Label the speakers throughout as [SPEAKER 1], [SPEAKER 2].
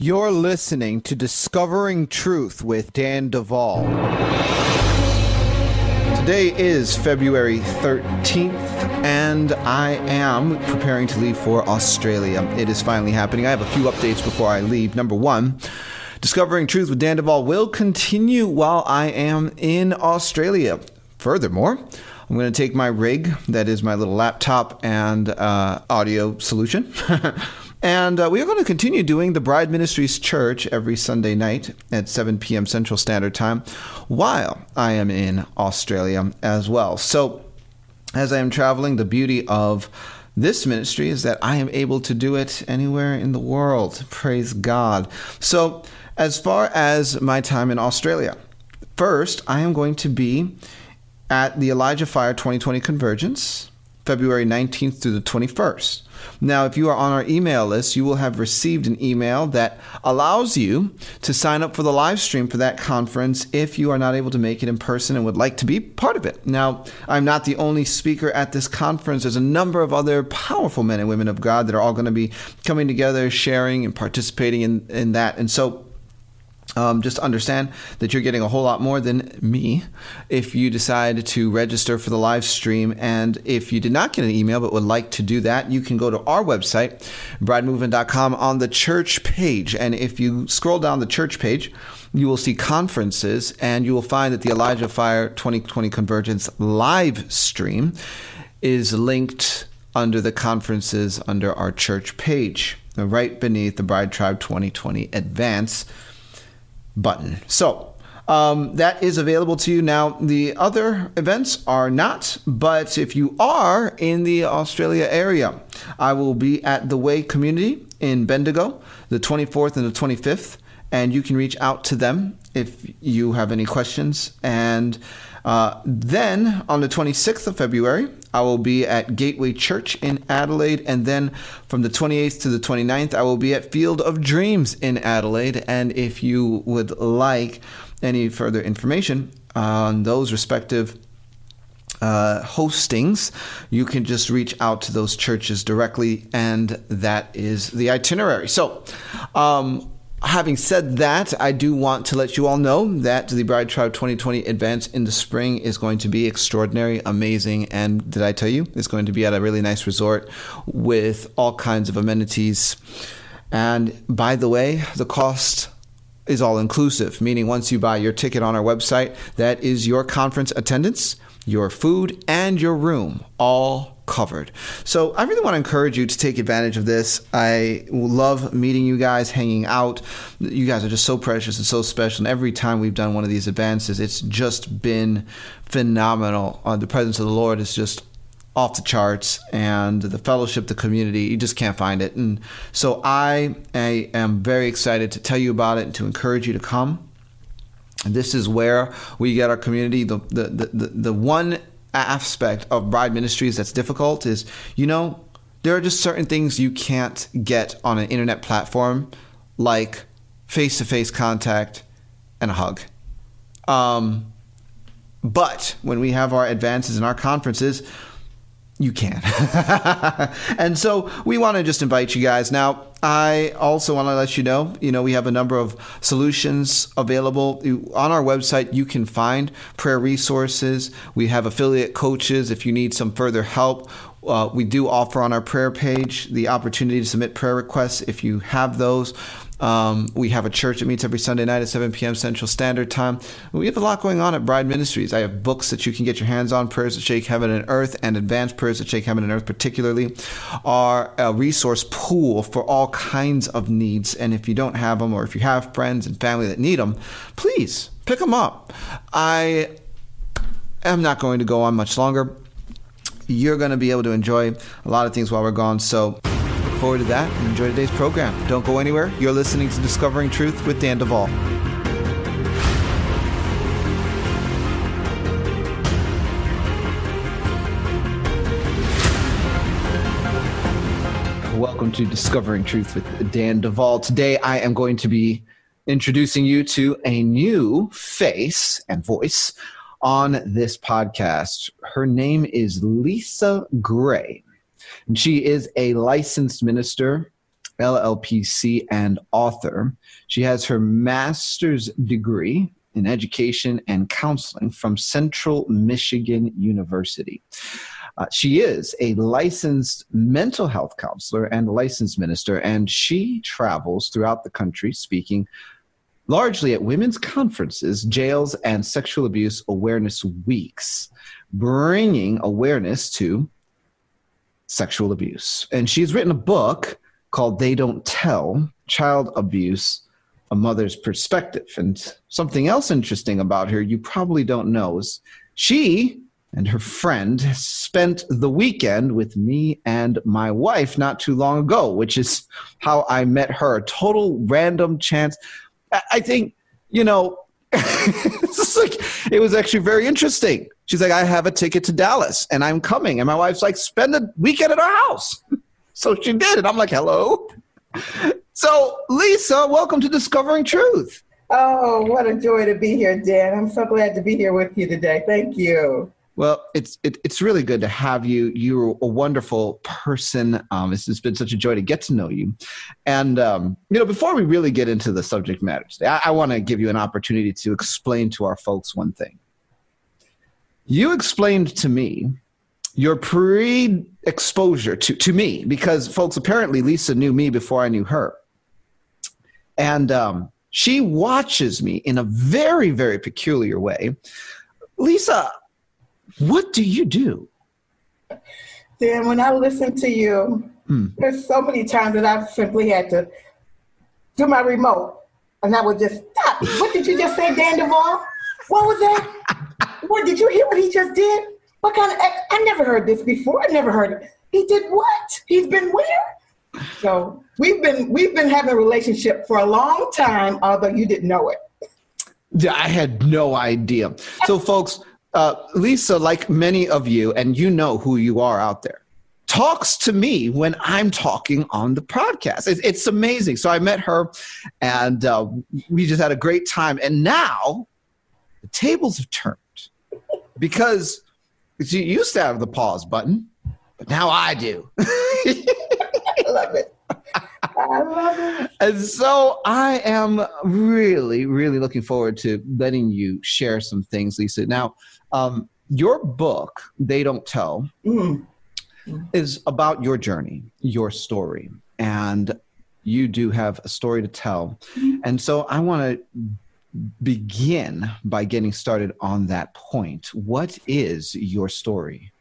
[SPEAKER 1] You're listening to Discovering Truth with Dan Duval. Today is February 13th, and I am preparing to leave for Australia. It is finally happening. I have a few updates before I leave. Number one, Discovering Truth with Dan Duval will continue while I am in Australia. Furthermore, I'm going to take my rig, that is my little laptop and uh, audio solution. And uh, we are going to continue doing the Bride Ministries Church every Sunday night at 7 p.m. Central Standard Time while I am in Australia as well. So, as I am traveling, the beauty of this ministry is that I am able to do it anywhere in the world. Praise God. So, as far as my time in Australia, first, I am going to be at the Elijah Fire 2020 Convergence, February 19th through the 21st. Now, if you are on our email list, you will have received an email that allows you to sign up for the live stream for that conference if you are not able to make it in person and would like to be part of it. Now, I'm not the only speaker at this conference. There's a number of other powerful men and women of God that are all going to be coming together, sharing and participating in, in that. And so, um, just understand that you're getting a whole lot more than me if you decide to register for the live stream. And if you did not get an email but would like to do that, you can go to our website, bridemovement.com, on the church page. And if you scroll down the church page, you will see conferences and you will find that the Elijah Fire 2020 Convergence live stream is linked under the conferences under our church page, right beneath the Bride Tribe 2020 Advance button. So um, that is available to you now. The other events are not, but if you are in the Australia area, I will be at the Way Community in Bendigo, the 24th and the 25th, and you can reach out to them if you have any questions. And uh, then on the 26th of February, I will be at Gateway Church in Adelaide. And then from the 28th to the 29th, I will be at Field of Dreams in Adelaide. And if you would like any further information on those respective uh, hostings, you can just reach out to those churches directly, and that is the itinerary. So, um, having said that, I do want to let you all know that the Bride Tribe 2020 Advance in the spring is going to be extraordinary, amazing, and did I tell you? It's going to be at a really nice resort with all kinds of amenities. And by the way, the cost is all inclusive, meaning once you buy your ticket on our website, that is your conference attendance, your food, and your room all covered. So I really want to encourage you to take advantage of this. I love meeting you guys, hanging out. You guys are just so precious and so special. And every time we've done one of these advances, it's just been phenomenal. Uh, the presence of the Lord is just off the charts and the fellowship the community you just can't find it and so I, I am very excited to tell you about it and to encourage you to come this is where we get our community the the, the, the, the one aspect of bride ministries that's difficult is, you know, there are just certain things you can't get on an internet platform, like face to face contact and a hug. Um, but when we have our advances in our conferences, you can. and so we want to just invite you guys. Now, I also want to let you know, you know, we have a number of solutions available on our website. You can find prayer resources. We have affiliate coaches if you need some further help. Uh, we do offer on our prayer page the opportunity to submit prayer requests if you have those. Um, we have a church that meets every Sunday night at 7 p.m. Central Standard Time. We have a lot going on at Bride Ministries. I have books that you can get your hands on, Prayers that Shake Heaven and Earth, and Advanced Prayers that Shake Heaven and Earth, particularly, are a resource pool for all kinds of needs. And if you don't have them, or if you have friends and family that need them, please pick them up. I am not going to go on much longer. You're going to be able to enjoy a lot of things while we're gone. So, forward to that and enjoy today's program. Don't go anywhere. You're listening to Discovering Truth with Dan Duval. Welcome to Discovering Truth with Dan Duval. Today I am going to be introducing you to a new face and voice on this podcast. Her name is Lisa Gray. And she is a licensed minister LLPC, and author. She has her master's degree in education and counseling from Central Michigan University. Uh, she is a licensed mental health counselor and licensed minister, and she travels throughout the country speaking largely at women's conferences, jails, and sexual abuse awareness weeks, bringing awareness to sexual abuse. And she's written a book called They Don't Tell Child Abuse a mother's perspective. And something else interesting about her you probably don't know is she and her friend spent the weekend with me and my wife not too long ago, which is how I met her. A total random chance. I think, you know, like it was actually very interesting. She's like, I have a ticket to Dallas and I'm coming. And my wife's like, spend the weekend at our house. So she did. And I'm like, hello. So, Lisa, welcome to Discovering Truth.
[SPEAKER 2] Oh, what a joy to be here, Dan. I'm so glad to be here with you today. Thank you.
[SPEAKER 1] Well, it's it, it's really good to have you. You're a wonderful person. Um, it's, it's been such a joy to get to know you. And um, you know, before we really get into the subject matter today, I, I want to give you an opportunity to explain to our folks one thing. You explained to me your pre-exposure to to me because folks apparently Lisa knew me before I knew her, and um, she watches me in a very very peculiar way. Lisa, what do you do?
[SPEAKER 2] Dan, when I listen to you, hmm. there's so many times that I've simply had to do my remote, and I would just stop. What did you just say, Dan Duval? What was that? what did you hear? What he just did? What kind of? I never heard this before. I never heard it. He did what? He's been where? So we've been we've been having a relationship for a long time, although you didn't know it.
[SPEAKER 1] Yeah, I had no idea. So, folks, uh, Lisa, like many of you, and you know who you are out there, talks to me when I'm talking on the podcast. It's, it's amazing. So I met her, and uh, we just had a great time. And now the tables have turned because you used to have the pause button, but now I do.
[SPEAKER 2] I love it. I love it.
[SPEAKER 1] And so I am really, really looking forward to letting you share some things, Lisa. Now, um, your book, They Don't Tell, mm. is about your journey, your story. And you do have a story to tell. Mm. And so I want to begin by getting started on that point. What is your story?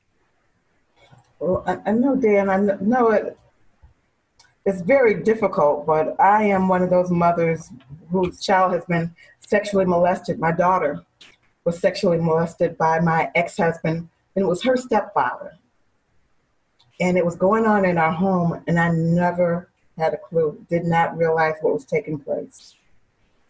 [SPEAKER 2] Well, I, I know, Dan, I know it. It's very difficult, but I am one of those mothers whose child has been sexually molested. My daughter was sexually molested by my ex husband, and it was her stepfather. And it was going on in our home, and I never had a clue, did not realize what was taking place.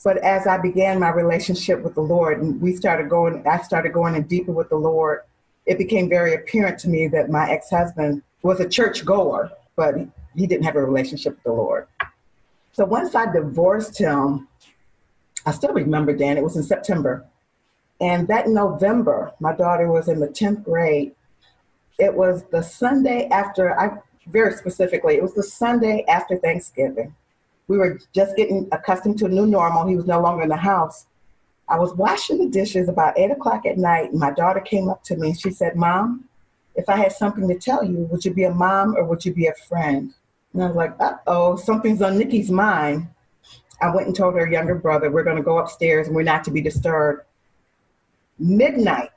[SPEAKER 2] But as I began my relationship with the Lord and we started going, I started going in deeper with the Lord, it became very apparent to me that my ex husband was a church goer, but he didn't have a relationship with the Lord. So once I divorced him, I still remember, Dan, it was in September. And that November, my daughter was in the 10th grade. It was the Sunday after, I very specifically, it was the Sunday after Thanksgiving we were just getting accustomed to a new normal. He was no longer in the house. I was washing the dishes about eight o'clock at night, and my daughter came up to me and she said, Mom, if I had something to tell you, would you be a mom or would you be a friend? And I was like, uh oh, something's on Nikki's mind. I went and told her younger brother, we're going to go upstairs and we're not to be disturbed. Midnight,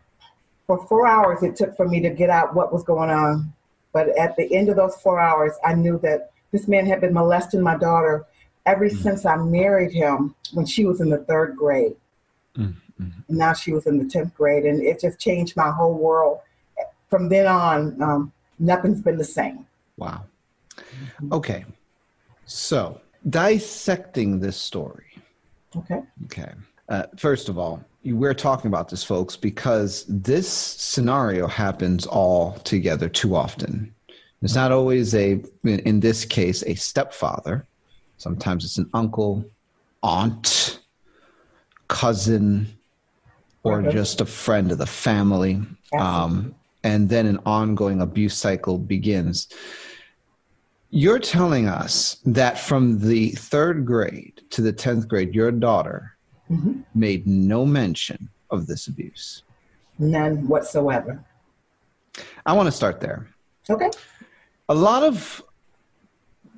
[SPEAKER 2] for four hours, it took for me to get out what was going on. But at the end of those four hours, I knew that this man had been molesting my daughter ever mm-hmm. since I married him when she was in the third grade. Mm-hmm. now she was in the 10th grade, and it just changed my whole world. From then on, um, nothing's been the same.
[SPEAKER 1] Wow. Okay. So, dissecting this story.
[SPEAKER 2] Okay.
[SPEAKER 1] Okay. Uh, first of all, we're talking about this, folks, because this scenario happens all together too often. It's not always a, in this case, a stepfather Sometimes it's an uncle, aunt, cousin, or just a friend of the family. Um, and then an ongoing abuse cycle begins. You're telling us that from the third grade to the 10th grade, your daughter mm-hmm. made no mention of this abuse.
[SPEAKER 2] None whatsoever.
[SPEAKER 1] I want to start there.
[SPEAKER 2] Okay.
[SPEAKER 1] A lot of,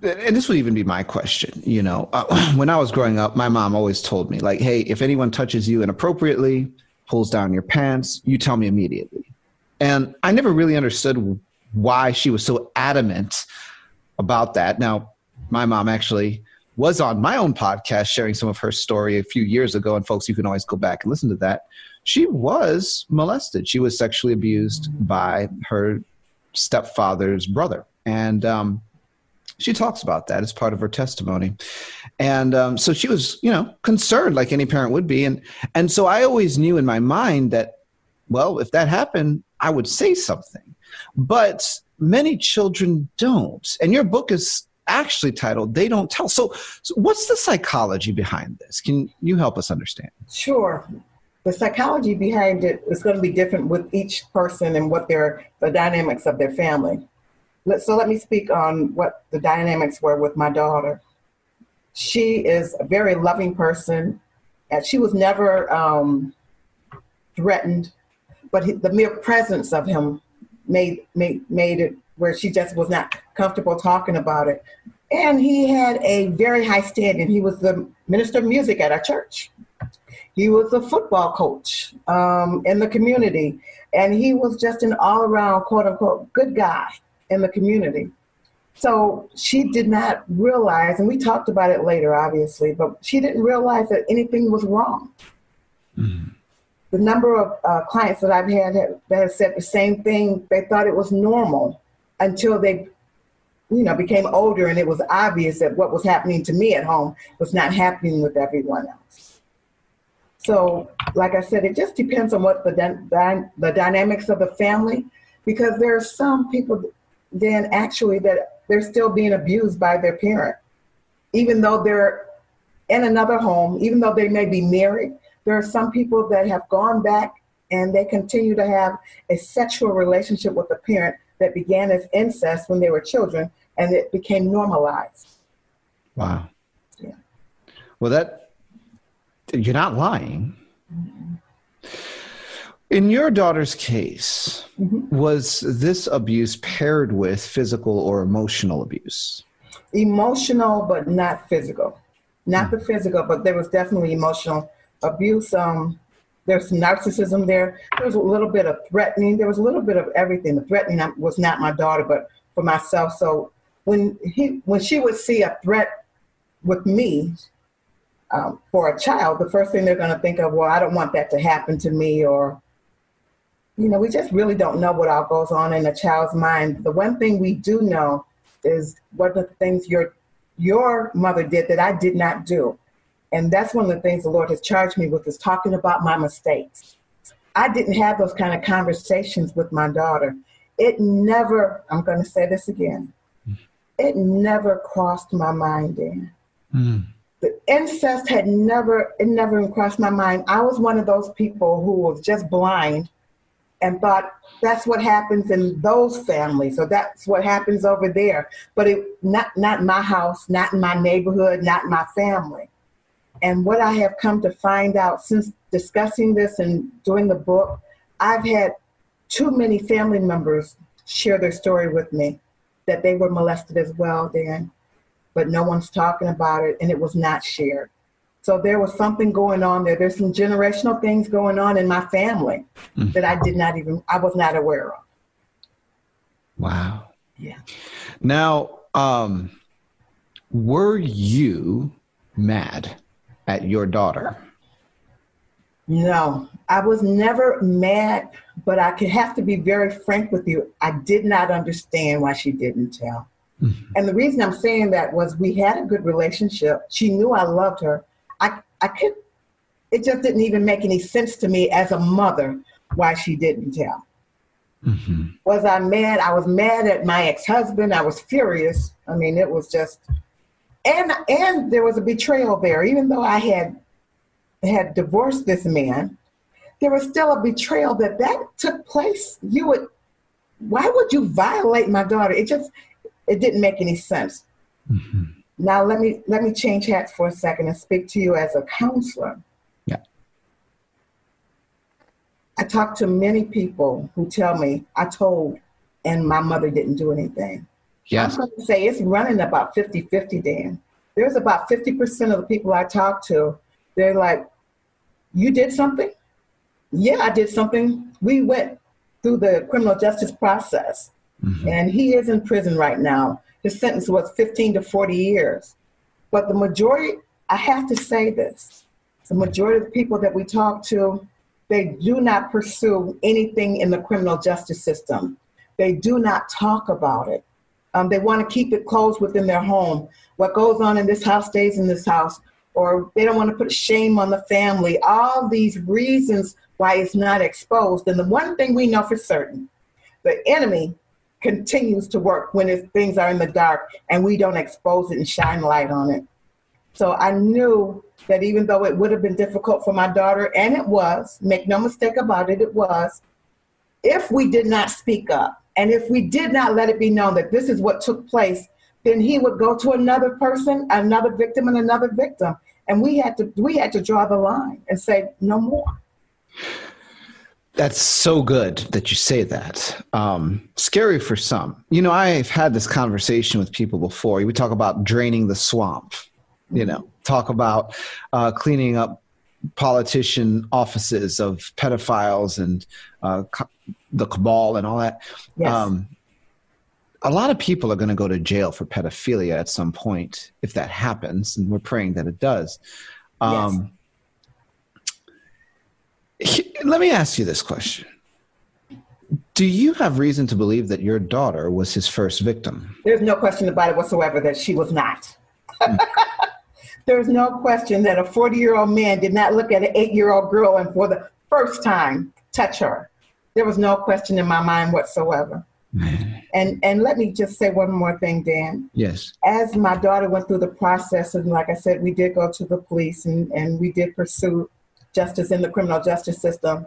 [SPEAKER 1] and this would even be my question, you know, uh, when I was growing up, my mom always told me, like, hey, if anyone touches you inappropriately, pulls down your pants, you tell me immediately. And I never really understood why she was so adamant about that. Now, my mom actually was on my own podcast sharing some of her story a few years ago. And folks, you can always go back and listen to that. She was molested. She was sexually abused by her stepfather's brother. And um, she talks about that as part of her testimony. And um, so she was, you know, concerned like any parent would be. And, and so I always knew in my mind that, well, if that happened, I would say something. But many children don't. And your book is actually titled They Don't Tell. So, so, what's the psychology behind this? Can you help us understand?
[SPEAKER 2] Sure. The psychology behind it is going to be different with each person and what their the dynamics of their family. Let, so let me speak on what the dynamics were with my daughter. She is a very loving person, and she was never um, threatened, but he, the mere presence of him made made made it where she just was not comfortable talking about it. And he had a very high standing. He was the minister of music at our church. He was a football coach um, in the community, and he was just an all-around quote unquote good guy in the community. So she did not realize, and we talked about it later, obviously, but she didn't realize that anything was wrong. Mm-hmm the number of uh, clients that I've had that have said the same thing, they thought it was normal until they, you know, became older and it was obvious that what was happening to me at home was not happening with everyone else. So, like I said, it just depends on what the the dynamics of the family, because there are some people then actually that they're still being abused by their parent, even though they're in another home, even though they may be married there are some people that have gone back and they continue to have a sexual relationship with the parent that began as incest when they were children and it became normalized.
[SPEAKER 1] Wow. Yeah. Well, that, you're not lying. Mm-hmm. In your daughter's case, mm-hmm. was this abuse paired with physical or emotional abuse?
[SPEAKER 2] Emotional, but not physical. Not mm-hmm. the physical, but there was definitely emotional abuse. Um, there's some narcissism there. There was a little bit of threatening. There was a little bit of everything. The threatening was not my daughter, but for myself. So when he, when she would see a threat with me um, for a child, the first thing they're going to think of, well, I don't want that to happen to me, or you know, we just really don't know what all goes on in a child's mind. The one thing we do know is what the things your your mother did that I did not do. And that's one of the things the Lord has charged me with is talking about my mistakes. I didn't have those kind of conversations with my daughter. It never, I'm going to say this again, it never crossed my mind. Mm. The incest had never, it never crossed my mind. I was one of those people who was just blind and thought that's what happens in those families or that's what happens over there. But it not not my house, not in my neighborhood, not in my family. And what I have come to find out since discussing this and doing the book, I've had too many family members share their story with me that they were molested as well, Dan, but no one's talking about it and it was not shared. So there was something going on there. There's some generational things going on in my family mm. that I did not even, I was not aware of.
[SPEAKER 1] Wow.
[SPEAKER 2] Yeah.
[SPEAKER 1] Now, um, were you mad? At your daughter?
[SPEAKER 2] No, I was never mad, but I could have to be very frank with you. I did not understand why she didn't tell. Mm-hmm. And the reason I'm saying that was we had a good relationship. She knew I loved her. I, I could, it just didn't even make any sense to me as a mother why she didn't tell. Mm-hmm. Was I mad? I was mad at my ex husband. I was furious. I mean, it was just, and and there was a betrayal there. Even though I had had divorced this man, there was still a betrayal that that took place. You would, why would you violate my daughter? It just, it didn't make any sense. Mm-hmm. Now let me let me change hats for a second and speak to you as a counselor.
[SPEAKER 1] Yeah.
[SPEAKER 2] I talk to many people who tell me I told and my mother didn't do anything.
[SPEAKER 1] Yes.
[SPEAKER 2] I'm going to say it's running about 50-50, Dan. There's about 50% of the people I talk to, they're like, you did something? Yeah, I did something. We went through the criminal justice process. Mm-hmm. And he is in prison right now. His sentence was 15 to 40 years. But the majority, I have to say this the majority of the people that we talk to, they do not pursue anything in the criminal justice system. They do not talk about it. Um, they want to keep it closed within their home. What goes on in this house stays in this house, or they don't want to put shame on the family. All these reasons why it's not exposed. And the one thing we know for certain the enemy continues to work when things are in the dark and we don't expose it and shine light on it. So I knew that even though it would have been difficult for my daughter, and it was, make no mistake about it, it was, if we did not speak up and if we did not let it be known that this is what took place, then he would go to another person, another victim, and another victim. And we had to we had to draw the line and say no more.
[SPEAKER 1] That's so good that you say that. Um, scary for some. You know, I've had this conversation with people before. We talk about draining the swamp. You know, talk about uh, cleaning up politician offices of pedophiles and uh, the cabal and all that.
[SPEAKER 2] Yes. Um,
[SPEAKER 1] a lot of people are going to go to jail for pedophilia at some point if that happens, and we're praying that it does. Um, yes let me ask you this question. Do you have reason to believe that your daughter was his first victim?
[SPEAKER 2] There's no question about it whatsoever that she was not. There's no question that a 40 year old man did not look at an eight year old girl and for the first time touch her. There was no question in my mind whatsoever. And and let me just say one more thing, Dan.
[SPEAKER 1] Yes.
[SPEAKER 2] As my daughter went through the process, and like I said, we did go to the police and, and we did pursue justice in the criminal justice system.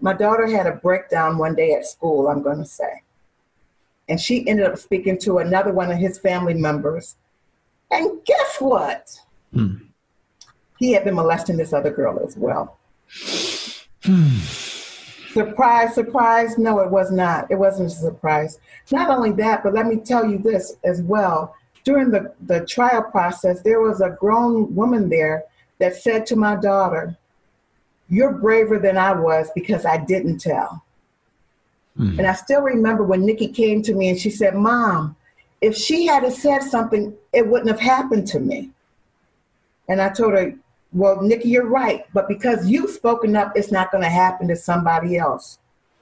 [SPEAKER 2] My daughter had a breakdown one day at school, I'm going to say. And she ended up speaking to another one of his family members. And guess what? Hmm. He had been molesting this other girl as well. Surprise, surprise. No, it was not. It wasn't a surprise. Not only that, but let me tell you this as well. During the, the trial process, there was a grown woman there that said to my daughter, You're braver than I was because I didn't tell. Mm. And I still remember when Nikki came to me and she said, Mom, if she had said something, it wouldn't have happened to me. And I told her, Well, Nikki, you're right. But because you've spoken up, it's not going to happen to somebody else.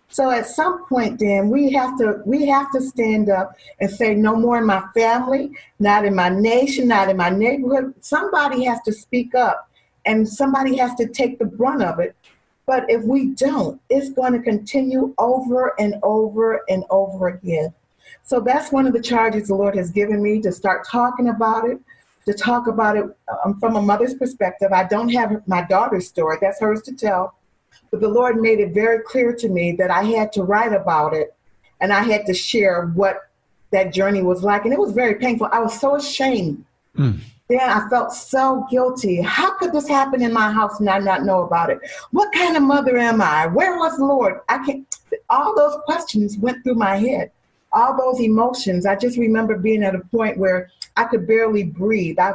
[SPEAKER 2] So at some point, then we have to we have to stand up and say no more in my family, not in my nation, not in my neighborhood. Somebody has to speak up, and somebody has to take the brunt of it. But if we don't, it's going to continue over and over and over again. So that's one of the charges the Lord has given me to start talking about it, to talk about it um, from a mother's perspective. I don't have my daughter's story; that's hers to tell but the Lord made it very clear to me that I had to write about it and I had to share what that journey was like. And it was very painful. I was so ashamed. Mm. Then I felt so guilty. How could this happen in my house and I not know about it? What kind of mother am I? Where was the Lord? I can't. All those questions went through my head. All those emotions. I just remember being at a point where I could barely breathe. I,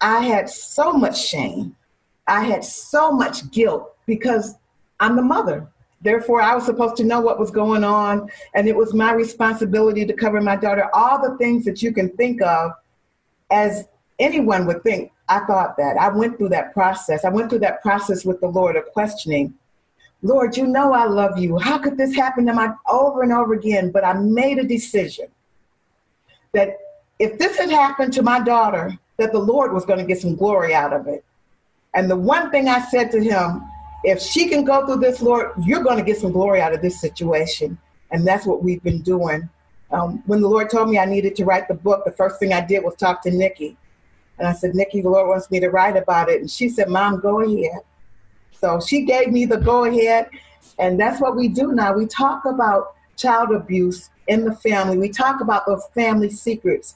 [SPEAKER 2] I had so much shame. I had so much guilt because I'm the mother. Therefore, I was supposed to know what was going on, and it was my responsibility to cover my daughter. All the things that you can think of as anyone would think, I thought that. I went through that process. I went through that process with the Lord of questioning. Lord, you know I love you. How could this happen to my over and over again? But I made a decision that if this had happened to my daughter, that the Lord was going to get some glory out of it. And the one thing I said to him, if she can go through this, Lord, you're going to get some glory out of this situation. And that's what we've been doing. Um, when the Lord told me I needed to write the book, the first thing I did was talk to Nikki. And I said, Nikki, the Lord wants me to write about it. And she said, Mom, go ahead. So she gave me the go ahead. And that's what we do now. We talk about child abuse in the family. We talk about those family secrets.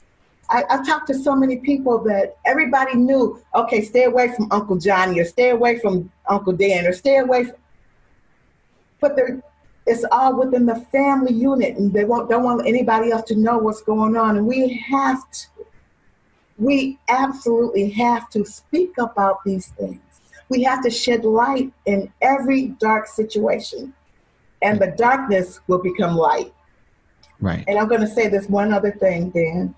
[SPEAKER 2] I, I talked to so many people that everybody knew, okay, stay away from Uncle Johnny or stay away from Uncle Dan or stay away from, but they're, it's all within the family unit and they won't, don't want anybody else to know what's going on. And we have to, we absolutely have to speak about these things. We have to shed light in every dark situation, and the darkness will become light.
[SPEAKER 1] Right.
[SPEAKER 2] And I'm going to say this one other thing, Dan.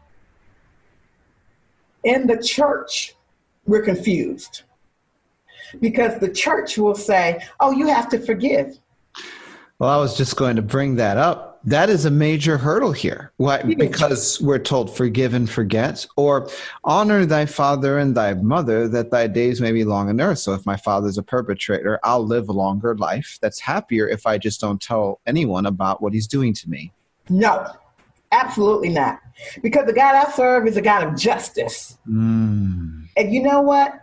[SPEAKER 2] In the church, we're confused because the church will say, oh, you have to forgive.
[SPEAKER 1] Well, I was just going to bring that up that is a major hurdle here. Why? Because we're told forgive and forget, or honor thy father and thy mother, that thy days may be long on earth. So if my father's a perpetrator, I'll live a longer life that's happier if I just don't tell anyone about what he's doing to me.
[SPEAKER 2] No, absolutely not. Because the God I serve is a God of justice.
[SPEAKER 1] Mm.
[SPEAKER 2] And you know what?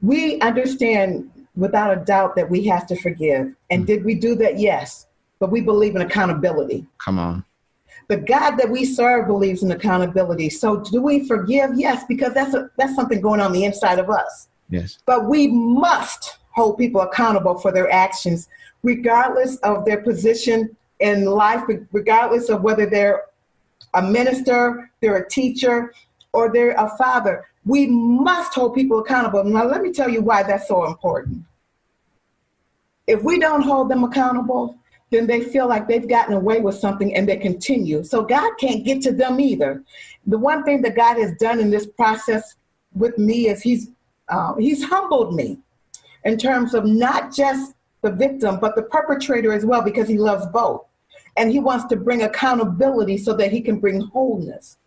[SPEAKER 2] We understand without a doubt that we have to forgive. And mm. did we do that? Yes but we believe in accountability.
[SPEAKER 1] Come on.
[SPEAKER 2] The God that we serve believes in accountability. So do we forgive? Yes, because that's a, that's something going on the inside of us.
[SPEAKER 1] Yes.
[SPEAKER 2] But we must hold people accountable for their actions, regardless of their position in life, regardless of whether they're a minister, they're a teacher, or they're a father. We must hold people accountable. Now, let me tell you why that's so important. If we don't hold them accountable, then they feel like they've gotten away with something and they continue. So God can't get to them either. The one thing that God has done in this process with me is He's uh, He's humbled me in terms of not just the victim but the perpetrator as well because He loves both, and He wants to bring accountability so that He can bring wholeness.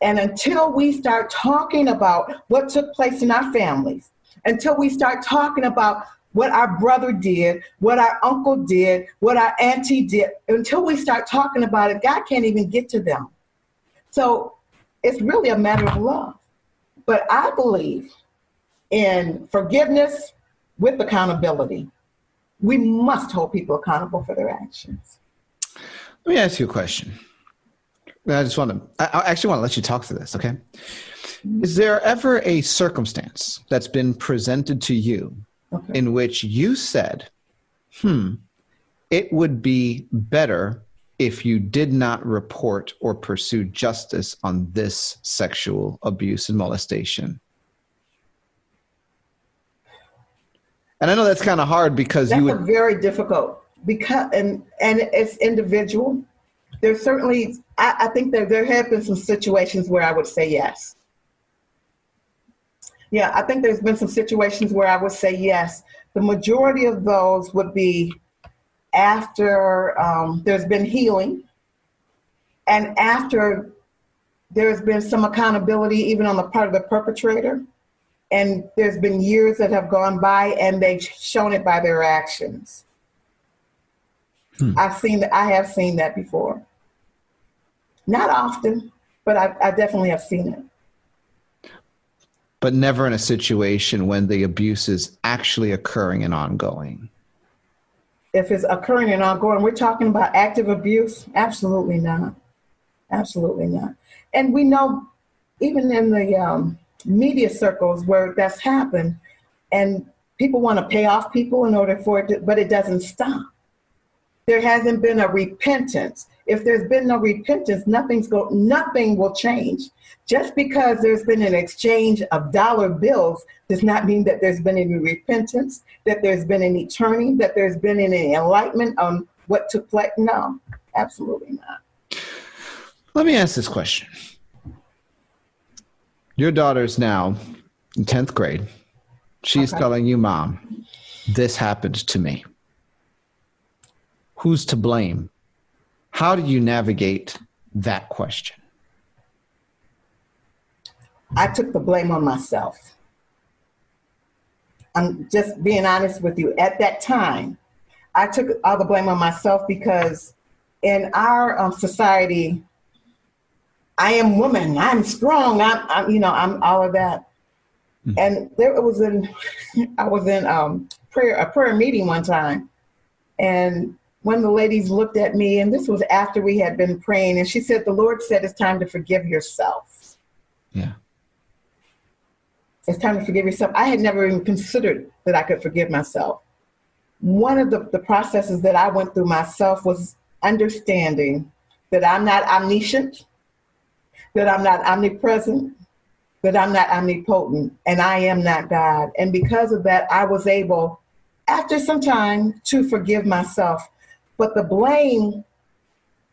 [SPEAKER 2] And until we start talking about what took place in our families, until we start talking about what our brother did, what our uncle did, what our auntie did. Until we start talking about it, God can't even get to them. So it's really a matter of love. But I believe in forgiveness with accountability. We must hold people accountable for their actions.
[SPEAKER 1] Let me ask you a question. I just want to, I actually want to let you talk through this, okay? Is there ever a circumstance that's been presented to you okay. in which you said, hmm, it would be better if you did not report or pursue justice on this sexual abuse and molestation. And I know that's kind of hard because
[SPEAKER 2] that's
[SPEAKER 1] you would
[SPEAKER 2] very difficult because and and it's individual. There's certainly I, I think that there have been some situations where I would say yes. Yeah, I think there's been some situations where I would say yes. The majority of those would be after um, there's been healing and after there's been some accountability even on the part of the perpetrator and there's been years that have gone by and they've shown it by their actions hmm. i've seen that i have seen that before not often but I, I definitely have seen it
[SPEAKER 1] but never in a situation when the abuse is actually occurring and ongoing.
[SPEAKER 2] If it's occurring and ongoing, we're talking about active abuse? Absolutely not. Absolutely not. And we know, even in the um, media circles where that's happened, and people want to pay off people in order for it, to, but it doesn't stop. There hasn't been a repentance. If there's been no repentance, nothing's go, nothing will change. Just because there's been an exchange of dollar bills does not mean that there's been any repentance, that there's been any turning, that there's been any enlightenment on what took place. No, absolutely not.
[SPEAKER 1] Let me ask this question. Your daughter's now in 10th grade. She's okay. telling you, Mom, this happened to me. Who's to blame? How do you navigate that question?
[SPEAKER 2] I took the blame on myself. I'm just being honest with you. At that time, I took all the blame on myself because in our um, society, I am woman, I'm strong, I'm, I'm, you know, I'm all of that. Mm-hmm. And there was in, I was in um, prayer a prayer meeting one time, and one of the ladies looked at me, and this was after we had been praying, and she said, The Lord said it's time to forgive yourself.
[SPEAKER 1] Yeah.
[SPEAKER 2] It's time to forgive yourself. I had never even considered that I could forgive myself. One of the, the processes that I went through myself was understanding that I'm not omniscient, that I'm not omnipresent, that I'm not omnipotent, and I am not God. And because of that, I was able, after some time, to forgive myself. But the blame,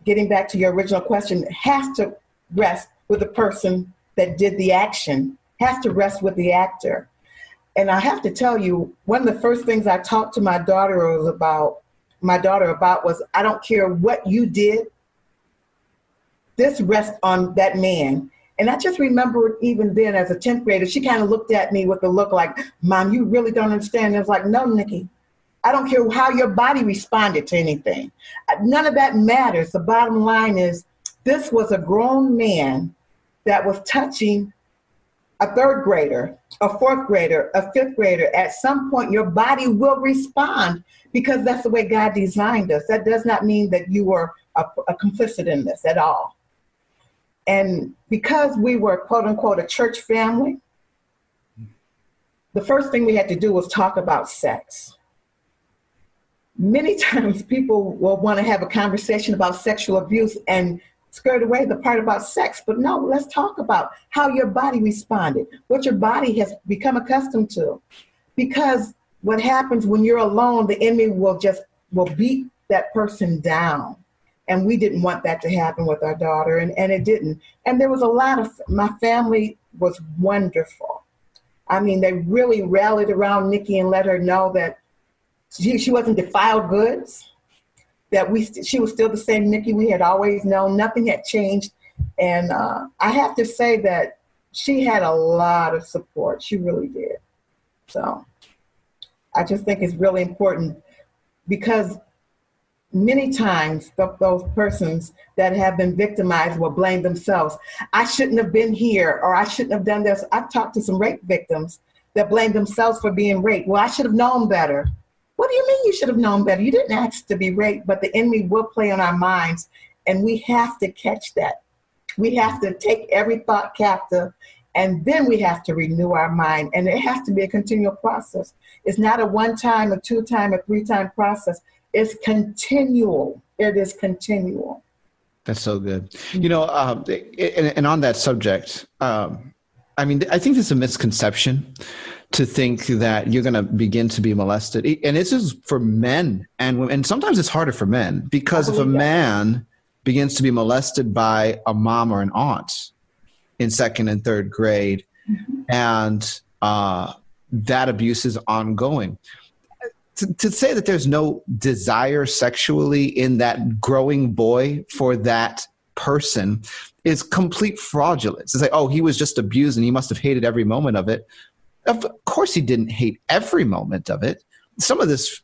[SPEAKER 2] getting back to your original question, has to rest with the person that did the action, has to rest with the actor. And I have to tell you, one of the first things I talked to my daughter was about my daughter about was I don't care what you did, this rests on that man. And I just remember even then as a 10th grader, she kind of looked at me with a look like, Mom, you really don't understand. I was like, No, Nikki, I don't care how your body responded to anything. None of that matters. The bottom line is this was a grown man that was touching a third grader, a fourth grader, a fifth grader. At some point, your body will respond because that's the way God designed us. That does not mean that you were a, a complicit in this at all. And because we were, quote unquote, a church family, the first thing we had to do was talk about sex. Many times people will want to have a conversation about sexual abuse and skirt away the part about sex, but no, let's talk about how your body responded, what your body has become accustomed to. Because what happens when you're alone, the enemy will just will beat that person down. And we didn't want that to happen with our daughter and, and it didn't. And there was a lot of my family was wonderful. I mean they really rallied around nikki and let her know that she, she wasn't defiled goods that we she was still the same nikki we had always known nothing had changed and uh, i have to say that she had a lot of support she really did so i just think it's really important because many times those persons that have been victimized will blame themselves. I shouldn't have been here or I shouldn't have done this. I've talked to some rape victims that blame themselves for being raped. Well, I should have known better. What do you mean you should have known better? You didn't ask to be raped, but the enemy will play on our minds, and we have to catch that. We have to take every thought captive, and then we have to renew our mind, and it has to be a continual process. It's not a one time, a two time, a three time process. It's continual. It is continual.
[SPEAKER 1] That's so good. You know, um, and, and, on that subject, um, I mean, I think there's a misconception to think that you're going to begin to be molested, and this is for men and and sometimes it's harder for men because if a man begins to be molested by a mom or an aunt in second and third grade, mm-hmm. and uh, that abuse is ongoing to, to say that there's no desire sexually in that growing boy for that person is complete fraudulence. It's like, oh, he was just abused and he must have hated every moment of it. Of course, he didn't hate every moment of it. Some of this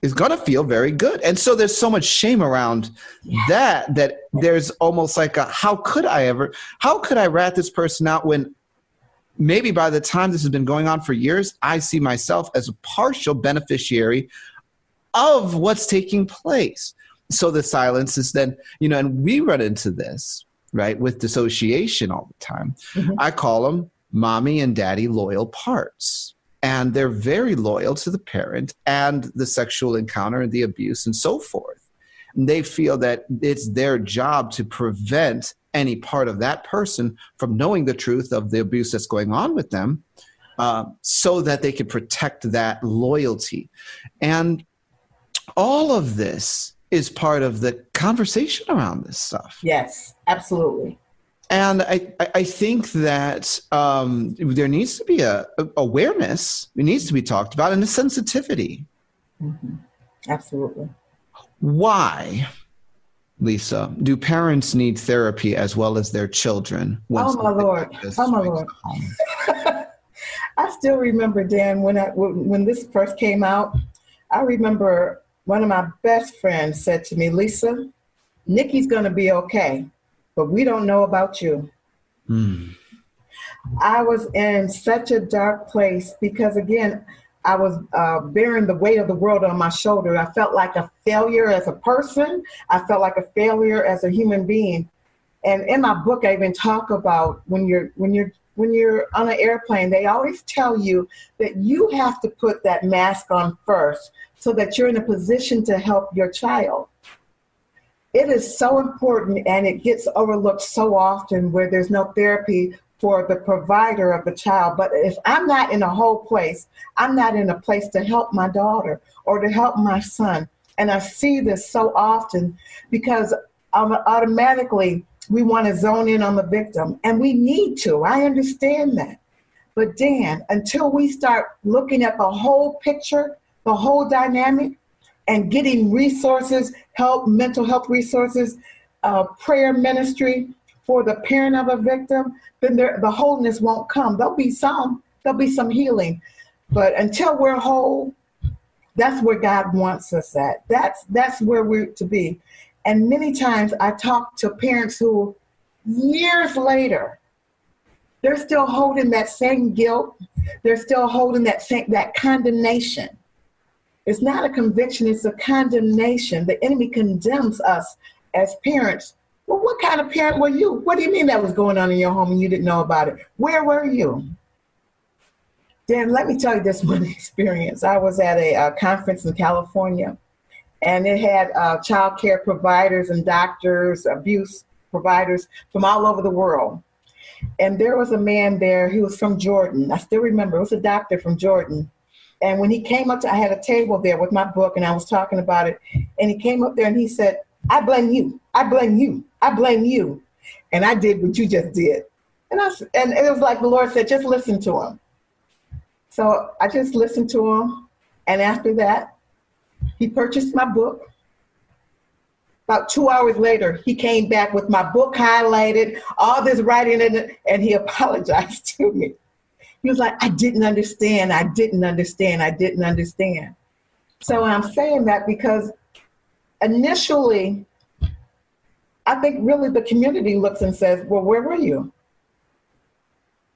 [SPEAKER 1] is going to feel very good. And so there's so much shame around that, that there's almost like a, how could I ever, how could I rat this person out when maybe by the time this has been going on for years, I see myself as a partial beneficiary of what's taking place. So the silence is then, you know, and we run into this, right, with dissociation all the time. Mm-hmm. I call them mommy and daddy loyal parts. And they're very loyal to the parent and the sexual encounter and the abuse and so forth. And they feel that it's their job to prevent any part of that person from knowing the truth of the abuse that's going on with them uh, so that they can protect that loyalty. And all of this is part of the conversation around this stuff.
[SPEAKER 2] Yes, absolutely.
[SPEAKER 1] And I, I think that um, there needs to be a, a, awareness. It needs to be talked about and a sensitivity.
[SPEAKER 2] Mm-hmm. Absolutely.
[SPEAKER 1] Why Lisa, do parents need therapy as well as their children?
[SPEAKER 2] Oh my lord! oh my lord! I still remember Dan when I when this first came out. I remember one of my best friends said to me, "Lisa, Nikki's going to be okay, but we don't know about you." Hmm. I was in such a dark place because again, I was uh, bearing the weight of the world on my shoulder. I felt like a failure as a person. I felt like a failure as a human being. And in my book, I even talk about when you're when you're when you're on an airplane, they always tell you that you have to put that mask on first so that you're in a position to help your child. It is so important and it gets overlooked so often where there's no therapy for the provider of the child. But if I'm not in a whole place, I'm not in a place to help my daughter or to help my son. And I see this so often because I'm automatically we want to zone in on the victim, and we need to. I understand that. But Dan, until we start looking at the whole picture, the whole dynamic, and getting resources, help, mental health resources, uh, prayer ministry for the parent of a victim, then the wholeness won't come. There'll be some, there'll be some healing, but until we're whole, that's where God wants us at. That's that's where we're to be. And many times I talk to parents who, years later, they're still holding that same guilt. They're still holding that same, that condemnation. It's not a conviction, it's a condemnation. The enemy condemns us as parents. Well, what kind of parent were you? What do you mean that was going on in your home and you didn't know about it? Where were you? Dan, let me tell you this one experience. I was at a, a conference in California and it had uh, child care providers and doctors, abuse providers from all over the world. And there was a man there, he was from Jordan. I still remember, it was a doctor from Jordan. And when he came up to, I had a table there with my book and I was talking about it. And he came up there and he said, I blame you. I blame you. I blame you. And I did what you just did. And I and it was like the Lord said, just listen to him. So I just listened to him. And after that, he purchased my book. About two hours later, he came back with my book highlighted, all this writing in it, and he apologized to me. He was like, I didn't understand, I didn't understand, I didn't understand. So I'm saying that because initially, I think really the community looks and says, Well, where were you?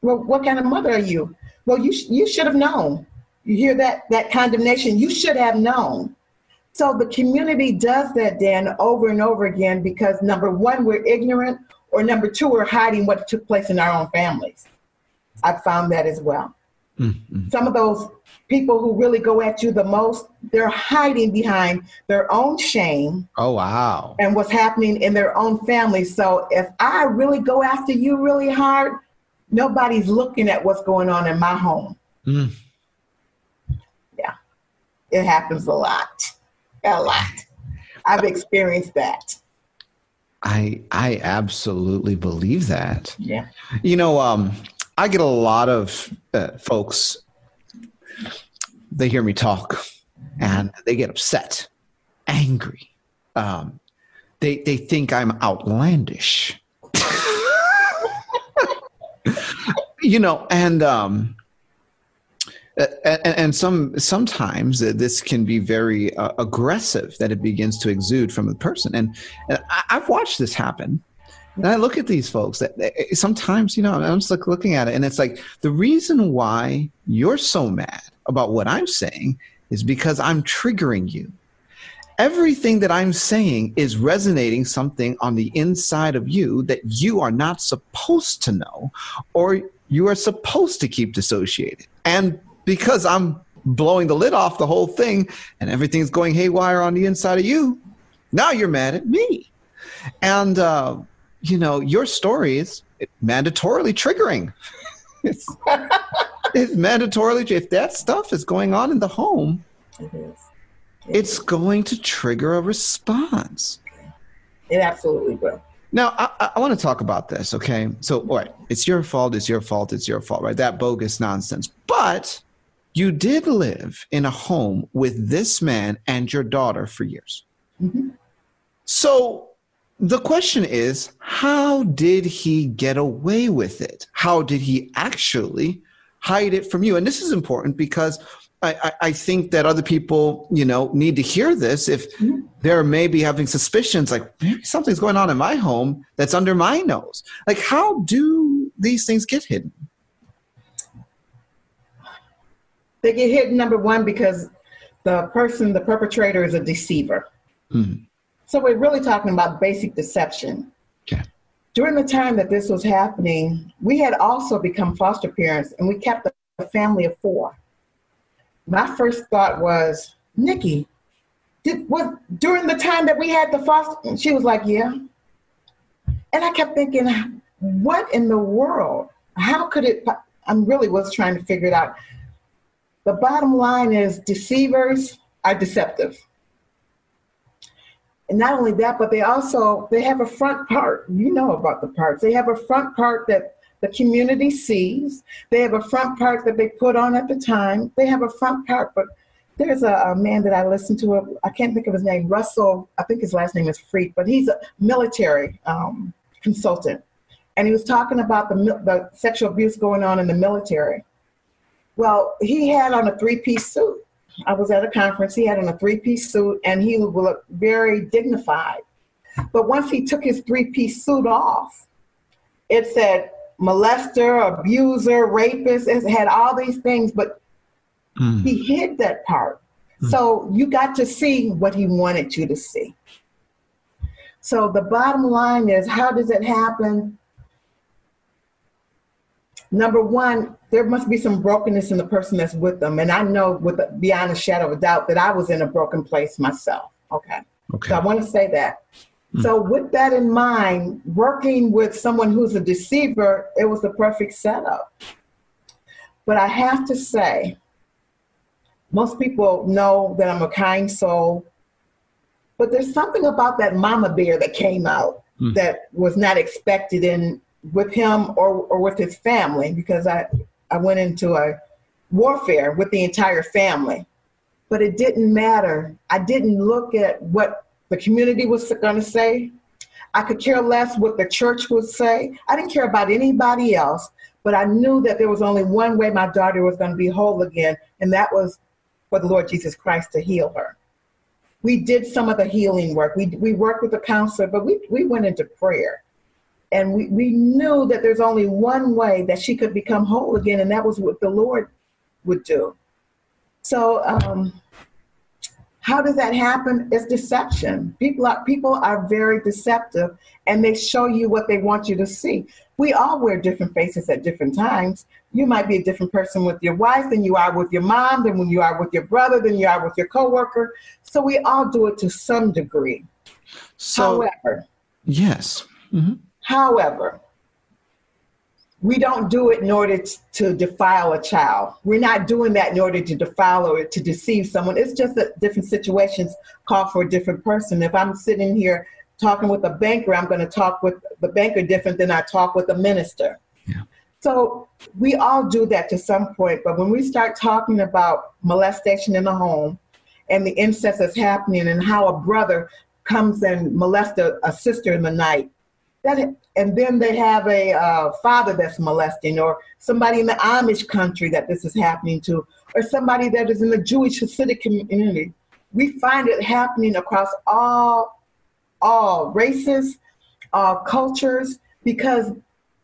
[SPEAKER 2] Well, what kind of mother are you? Well, you, sh- you should have known. You hear that, that condemnation, you should have known. So the community does that, Dan, over and over again because number one, we're ignorant, or number two, we're hiding what took place in our own families. I've found that as well. Mm-hmm. Some of those people who really go at you the most, they're hiding behind their own shame.
[SPEAKER 1] Oh, wow.
[SPEAKER 2] And what's happening in their own family. So if I really go after you really hard, nobody's looking at what's going on in my home. Mm. Yeah, it happens a lot a lot. I've experienced that.
[SPEAKER 1] I I absolutely believe that.
[SPEAKER 2] Yeah.
[SPEAKER 1] You know, um, I get a lot of uh, folks. They hear me talk, and they get upset, angry. Um, they they think I'm outlandish. you know, and um, and, and, some sometimes this can be very uh, aggressive that it begins to exude from the person and, and I, have watched this happen and i look at these folks that sometimes you know i'm just like looking at it and it's like the reason why you're so mad about what i'm saying is because i'm triggering you everything that i'm saying is resonating something on the inside of you that you are not supposed to know or you are supposed to keep dissociated and because I'm blowing the lid off the whole thing and everything's going haywire on the inside of you. Now you're mad at me. And, uh, you know, your story is mandatorily triggering. it's, it's mandatorily, if that stuff is going on in the home, it is. It it's is. going to trigger a response.
[SPEAKER 2] It absolutely will.
[SPEAKER 1] Now, I, I, want to talk about this, okay? So, all right, it's your fault, it's your fault, it's your fault, right? That bogus nonsense. But you did live in a home with this man and your daughter for years. Mm-hmm. So the question is how did he get away with it? How did he actually hide it from you? And this is important because I, I, think that other people, you know, need to hear this if mm-hmm. they're maybe having suspicions like maybe something's going on in my home that's under my nose. Like, how do these things get hidden?
[SPEAKER 2] They get hidden, number one because the person, the perpetrator, is a deceiver. Mm-hmm. So we're really talking about basic deception.
[SPEAKER 1] Okay.
[SPEAKER 2] During the time that this was happening, we had also become foster parents, and we kept a family of four. My first thought was, Nikki, did was during the time that we had the foster? She was like, yeah. And I kept thinking, what in the world? How could it? I really was trying to figure it out. The bottom line is deceivers are deceptive. And not only that, but they also they have a front part. You know about the parts. They have a front part that the community sees. They have a front part that they put on at the time. They have a front part, but there's a, a man that I listened to. I can't think of his name. Russell. I think his last name is Freak, but he's a military um, consultant, and he was talking about the the sexual abuse going on in the military. Well, he had on a three piece suit. I was at a conference. He had on a three piece suit and he looked very dignified. But once he took his three piece suit off, it said molester, abuser, rapist. It had all these things, but mm. he hid that part. Mm. So you got to see what he wanted you to see. So the bottom line is how does it happen? number one, there must be some brokenness in the person that's with them. And I know with beyond a shadow of a doubt that I was in a broken place myself. Okay.
[SPEAKER 1] Okay.
[SPEAKER 2] So I want to say that. Mm. So with that in mind, working with someone who's a deceiver, it was the perfect setup. But I have to say, most people know that I'm a kind soul, but there's something about that mama bear that came out mm. that was not expected in with him or, or with his family because I, I went into a warfare with the entire family. But it didn't matter. I didn't look at what the community was going to say. I could care less what the church would say. I didn't care about anybody else, but I knew that there was only one way my daughter was going to be whole again, and that was for the Lord Jesus Christ to heal her. We did some of the healing work. We, we worked with the counselor, but we, we went into prayer and we, we knew that there's only one way that she could become whole again and that was what the lord would do. So um, how does that happen? It's deception. People are people are very deceptive and they show you what they want you to see. We all wear different faces at different times. You might be a different person with your wife than you are with your mom than when you are with your brother than you are with your coworker. So we all do it to some degree.
[SPEAKER 1] So however yes. Mm-hmm.
[SPEAKER 2] However, we don't do it in order to defile a child. We're not doing that in order to defile or to deceive someone. It's just that different situations call for a different person. If I'm sitting here talking with a banker, I'm going to talk with the banker different than I talk with a minister.
[SPEAKER 1] Yeah.
[SPEAKER 2] So we all do that to some point. But when we start talking about molestation in the home and the incest that's happening and how a brother comes and molests a, a sister in the night, that and then they have a uh, father that's molesting or somebody in the amish country that this is happening to or somebody that is in the jewish hasidic community. We find it happening across all all races all cultures because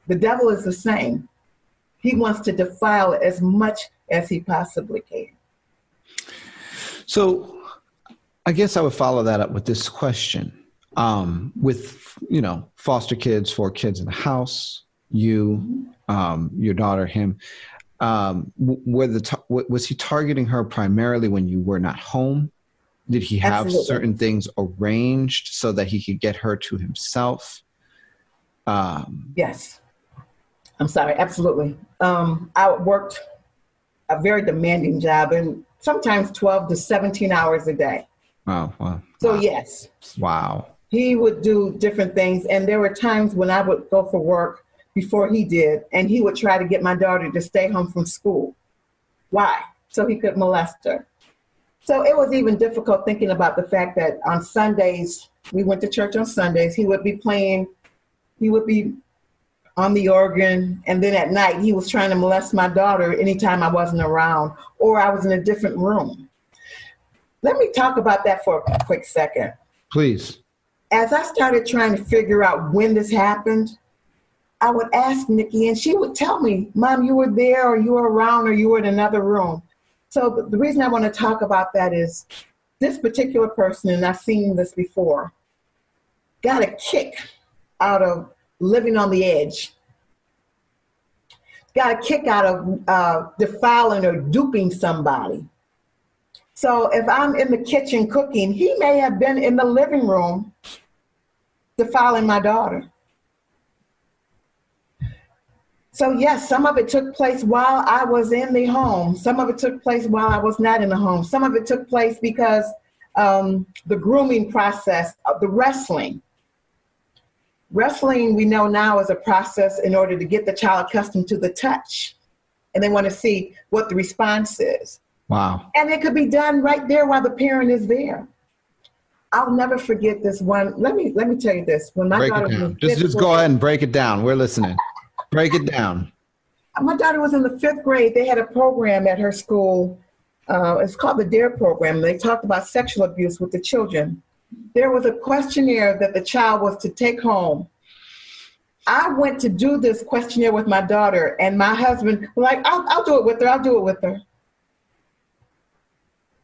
[SPEAKER 2] the devil is the same. He wants to defile as much as he possibly can.
[SPEAKER 1] So i guess i would follow that up with this question um, with you know foster kids, four kids in the house, you, um, your daughter, him. Um, were the was he targeting her primarily when you were not home? Did he have Absolutely. certain things arranged so that he could get her to himself?
[SPEAKER 2] Um, yes. I'm sorry. Absolutely. Um, I worked a very demanding job and sometimes 12 to 17 hours a day.
[SPEAKER 1] Oh, wow.
[SPEAKER 2] So,
[SPEAKER 1] wow.
[SPEAKER 2] yes.
[SPEAKER 1] Wow
[SPEAKER 2] he would do different things. And there were times when I would go for work before he did, and he would try to get my daughter to stay home from school. Why? So he could molest her. So it was even difficult thinking about the fact that on Sundays, we went to church on Sundays, he would be playing, he would be on the organ, and then at night he was trying to molest my daughter anytime I wasn't around or I was in a different room. Let me talk about that for a quick second.
[SPEAKER 1] Please
[SPEAKER 2] as I started trying to figure out when this happened, I would ask Nikki, and she would tell me, Mom, you were there, or you were around, or you were in another room. So the reason I want to talk about that is this particular person, and I've seen this before, got a kick out of living on the edge. Got a kick out of uh, defiling or duping somebody. So if I'm in the kitchen cooking, he may have been in the living room defiling my daughter. So, yes, some of it took place while I was in the home. Some of it took place while I was not in the home. Some of it took place because um, the grooming process of the wrestling. Wrestling, we know now, is a process in order to get the child accustomed to the touch. And they want to see what the response is.
[SPEAKER 1] Wow.
[SPEAKER 2] And it could be done right there while the parent is there. I'll never forget this one. Let me let me tell you this. When my
[SPEAKER 1] break
[SPEAKER 2] daughter
[SPEAKER 1] down. just just go ahead and break it down. We're listening. Break it down.
[SPEAKER 2] My daughter was in the fifth grade. They had a program at her school. Uh, it's called the DARE program. They talked about sexual abuse with the children. There was a questionnaire that the child was to take home. I went to do this questionnaire with my daughter, and my husband like, I'll, I'll do it with her. I'll do it with her.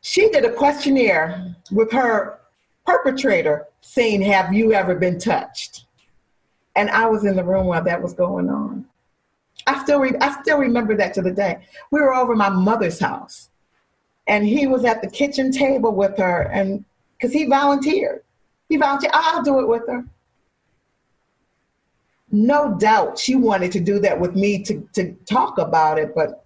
[SPEAKER 2] She did a questionnaire with her perpetrator saying, Have you ever been touched? And I was in the room while that was going on. I still, re- I still remember that to the day. We were over my mother's house, and he was at the kitchen table with her, and because he volunteered, he volunteered. I'll do it with her. No doubt, she wanted to do that with me to to talk about it, but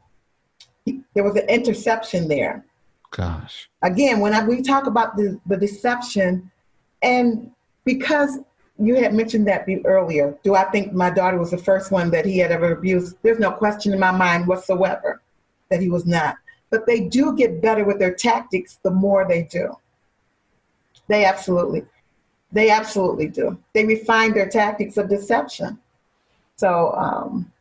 [SPEAKER 2] he, there was an interception there.
[SPEAKER 1] Gosh.
[SPEAKER 2] Again, when I, we talk about the, the deception, and because you had mentioned that earlier. Do I think my daughter was the first one that he had ever abused? There's no question in my mind whatsoever that he was not. But they do get better with their tactics the more they do. They absolutely, they absolutely do. They refine their tactics of deception. So um,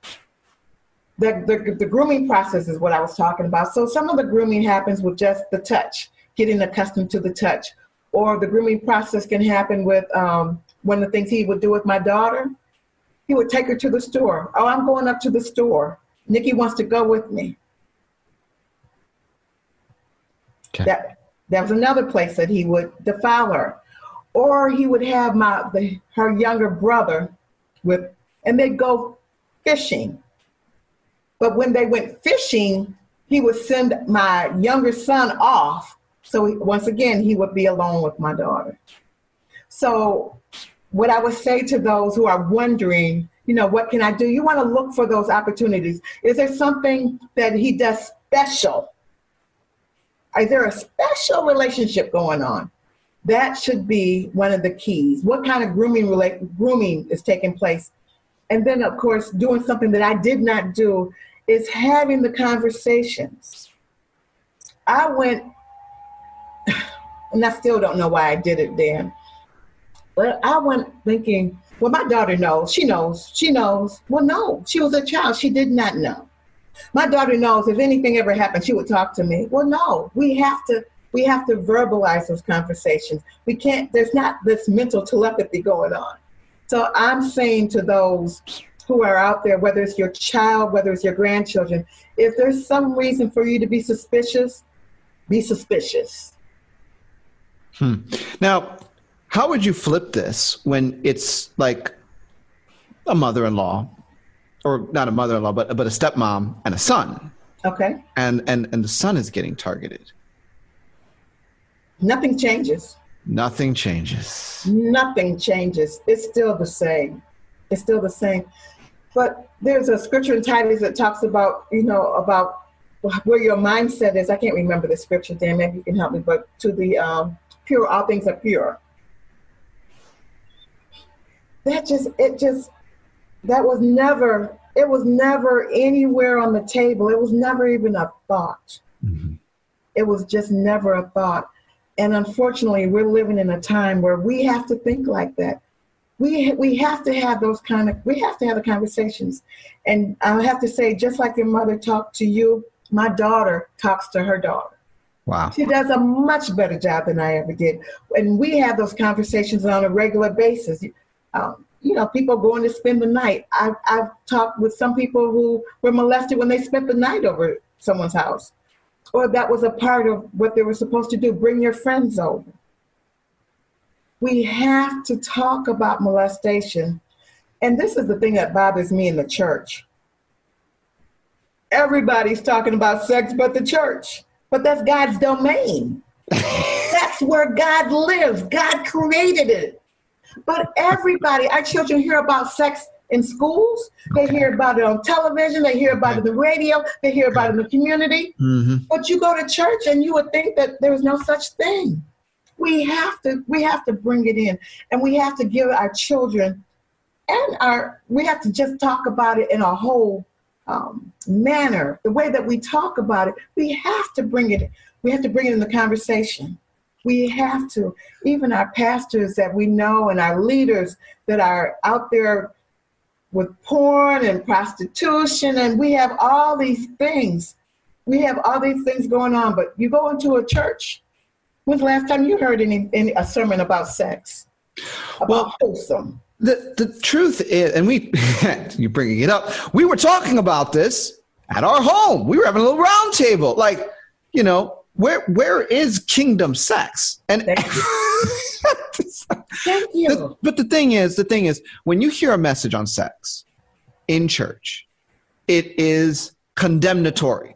[SPEAKER 2] the, the, the grooming process is what I was talking about. So some of the grooming happens with just the touch, getting accustomed to the touch, or the grooming process can happen with um, one of the things he would do with my daughter, he would take her to the store. Oh, I'm going up to the store. Nikki wants to go with me. Okay. That that was another place that he would defile her, or he would have my the, her younger brother with, and they'd go fishing. But when they went fishing, he would send my younger son off. So once again, he would be alone with my daughter. So what I would say to those who are wondering, you know, what can I do? You want to look for those opportunities. Is there something that he does special? Is there a special relationship going on? That should be one of the keys. What kind of grooming grooming is taking place? And then, of course, doing something that I did not do is having the conversations. I went, and I still don't know why I did it, then, But I went thinking, well, my daughter knows. She knows. She knows. Well, no, she was a child. She did not know. My daughter knows if anything ever happened, she would talk to me. Well, no, we have to we have to verbalize those conversations. We can't. There's not this mental telepathy going on. So I'm saying to those who are out there, whether it's your child, whether it's your grandchildren, if there's some reason for you to be suspicious, be suspicious.
[SPEAKER 1] Hmm. Now, how would you flip this when it's like a mother-in-law, or not a mother-in-law, but but a stepmom and a son?
[SPEAKER 2] Okay.
[SPEAKER 1] And and and the son is getting targeted.
[SPEAKER 2] Nothing changes.
[SPEAKER 1] Nothing changes.
[SPEAKER 2] Nothing changes. It's still the same. It's still the same. But there's a scripture in Titus that talks about, you know, about where your mindset is. I can't remember the scripture, Dan. Maybe you can help me. But to the um, pure, all things are pure that just it just that was never it was never anywhere on the table it was never even a thought mm-hmm. it was just never a thought and unfortunately we're living in a time where we have to think like that we we have to have those kind of we have to have the conversations and i have to say just like your mother talked to you my daughter talks to her daughter
[SPEAKER 1] Wow.
[SPEAKER 2] She does a much better job than I ever did. And we have those conversations on a regular basis um, you know, people going to spend the night. I've, I've talked with some people who were molested when they spent the night over someone's house. or that was a part of what they were supposed to do bring your friends over. We have to talk about molestation. And this is the thing that bothers me in the church. Everybody's talking about sex but the church, but that's God's domain. that's where God lives. God created it. But everybody, our children hear about sex in schools. They hear about it on television. They hear about it on the radio. They hear about it in the community. Mm-hmm. But you go to church and you would think that there is no such thing. We have to we have to bring it in, and we have to give our children and our we have to just talk about it in a whole um, manner. The way that we talk about it, we have to bring it. We have to bring it in the conversation. We have to. Even our pastors that we know and our leaders that are out there with porn and prostitution, and we have all these things. We have all these things going on, but you go into a church. When's the last time you heard any, any a sermon about sex? About well, wholesome.
[SPEAKER 1] The the truth is, and we you're bringing it up. We were talking about this at our home. We were having a little round table, like you know, where where is kingdom sex? And
[SPEAKER 2] Thank you.
[SPEAKER 1] The, but the thing is, the thing is, when you hear a message on sex in church, it is condemnatory.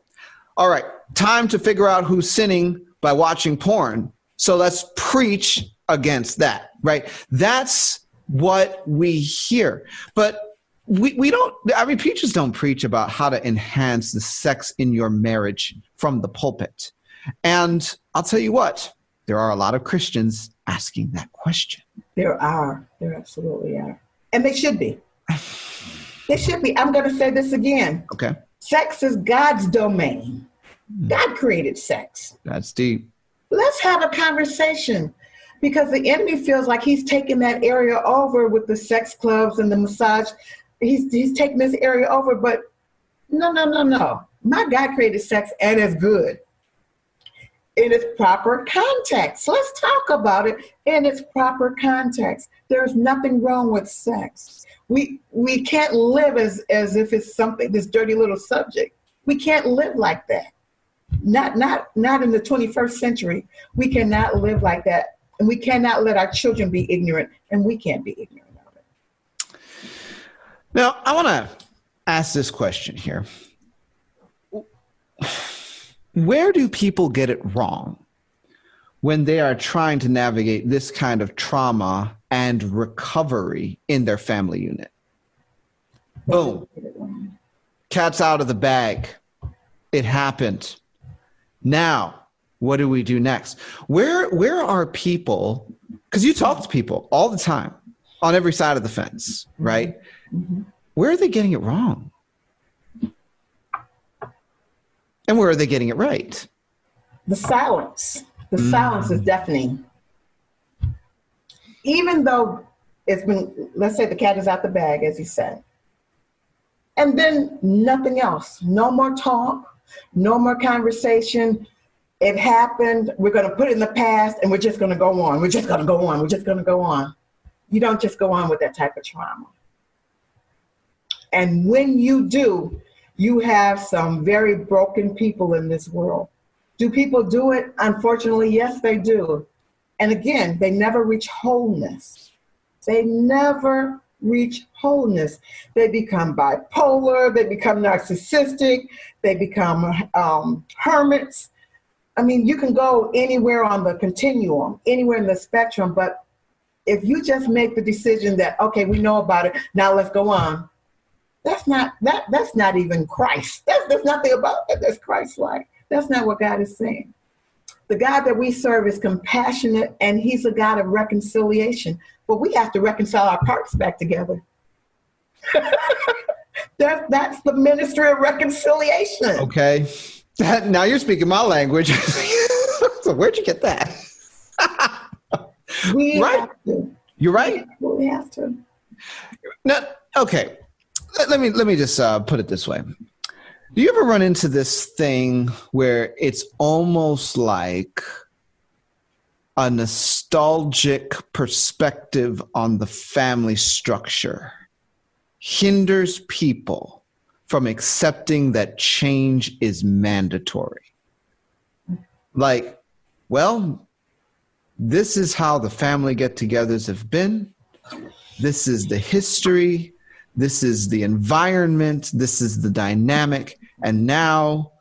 [SPEAKER 1] All right, time to figure out who's sinning by watching porn. So let's preach against that, right? That's what we hear. But we, we don't, I mean, preachers don't preach about how to enhance the sex in your marriage from the pulpit. And I'll tell you what, there are a lot of Christians asking that question.
[SPEAKER 2] There are. There absolutely are. And they should be. they should be. I'm going to say this again.
[SPEAKER 1] Okay.
[SPEAKER 2] Sex is God's domain. Mm. God created sex.
[SPEAKER 1] That's deep.
[SPEAKER 2] Let's have a conversation because the enemy feels like he's taking that area over with the sex clubs and the massage. He's, he's taking this area over, but no, no, no, no. My God created sex and it's good in its proper context. Let's talk about it in its proper context. There's nothing wrong with sex. We we can't live as as if it's something this dirty little subject. We can't live like that. Not not not in the 21st century. We cannot live like that. And we cannot let our children be ignorant and we can't be ignorant of it.
[SPEAKER 1] Now, I want to ask this question here where do people get it wrong when they are trying to navigate this kind of trauma and recovery in their family unit? Boom. Cat's out of the bag. It happened. Now, what do we do next? Where where are people? Because you talk to people all the time on every side of the fence, right? Mm-hmm. Where are they getting it wrong? And where are they getting it right?
[SPEAKER 2] The silence. The mm. silence is deafening. Even though it's been, let's say the cat is out the bag, as you said. And then nothing else. No more talk, no more conversation. It happened. We're going to put it in the past and we're just going to go on. We're just going to go on. We're just going to go on. You don't just go on with that type of trauma. And when you do, you have some very broken people in this world. Do people do it? Unfortunately, yes, they do. And again, they never reach wholeness. They never reach wholeness. They become bipolar, they become narcissistic, they become um, hermits. I mean, you can go anywhere on the continuum, anywhere in the spectrum, but if you just make the decision that, okay, we know about it, now let's go on, that's not that that's not even Christ. That's, there's nothing about that that's Christ-like. That's not what God is saying. The God that we serve is compassionate and he's a God of reconciliation. But we have to reconcile our parts back together. that, that's the ministry of reconciliation.
[SPEAKER 1] Okay. That, now you're speaking my language. so where'd you get that?
[SPEAKER 2] we right. have to.
[SPEAKER 1] You're right.
[SPEAKER 2] We have to.
[SPEAKER 1] Now, okay let me let me just uh, put it this way. Do you ever run into this thing where it's almost like a nostalgic perspective on the family structure hinders people from accepting that change is mandatory? like, well, this is how the family get togethers have been. This is the history. This is the environment. This is the dynamic. And now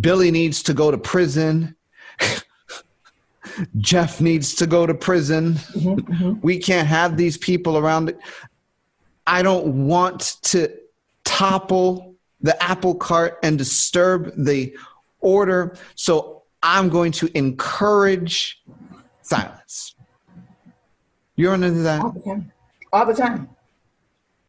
[SPEAKER 1] Billy needs to go to prison. Jeff needs to go to prison. Mm-hmm, mm-hmm. We can't have these people around. I don't want to topple the apple cart and disturb the order. So I'm going to encourage silence. You're under that?
[SPEAKER 2] All the time. All the time.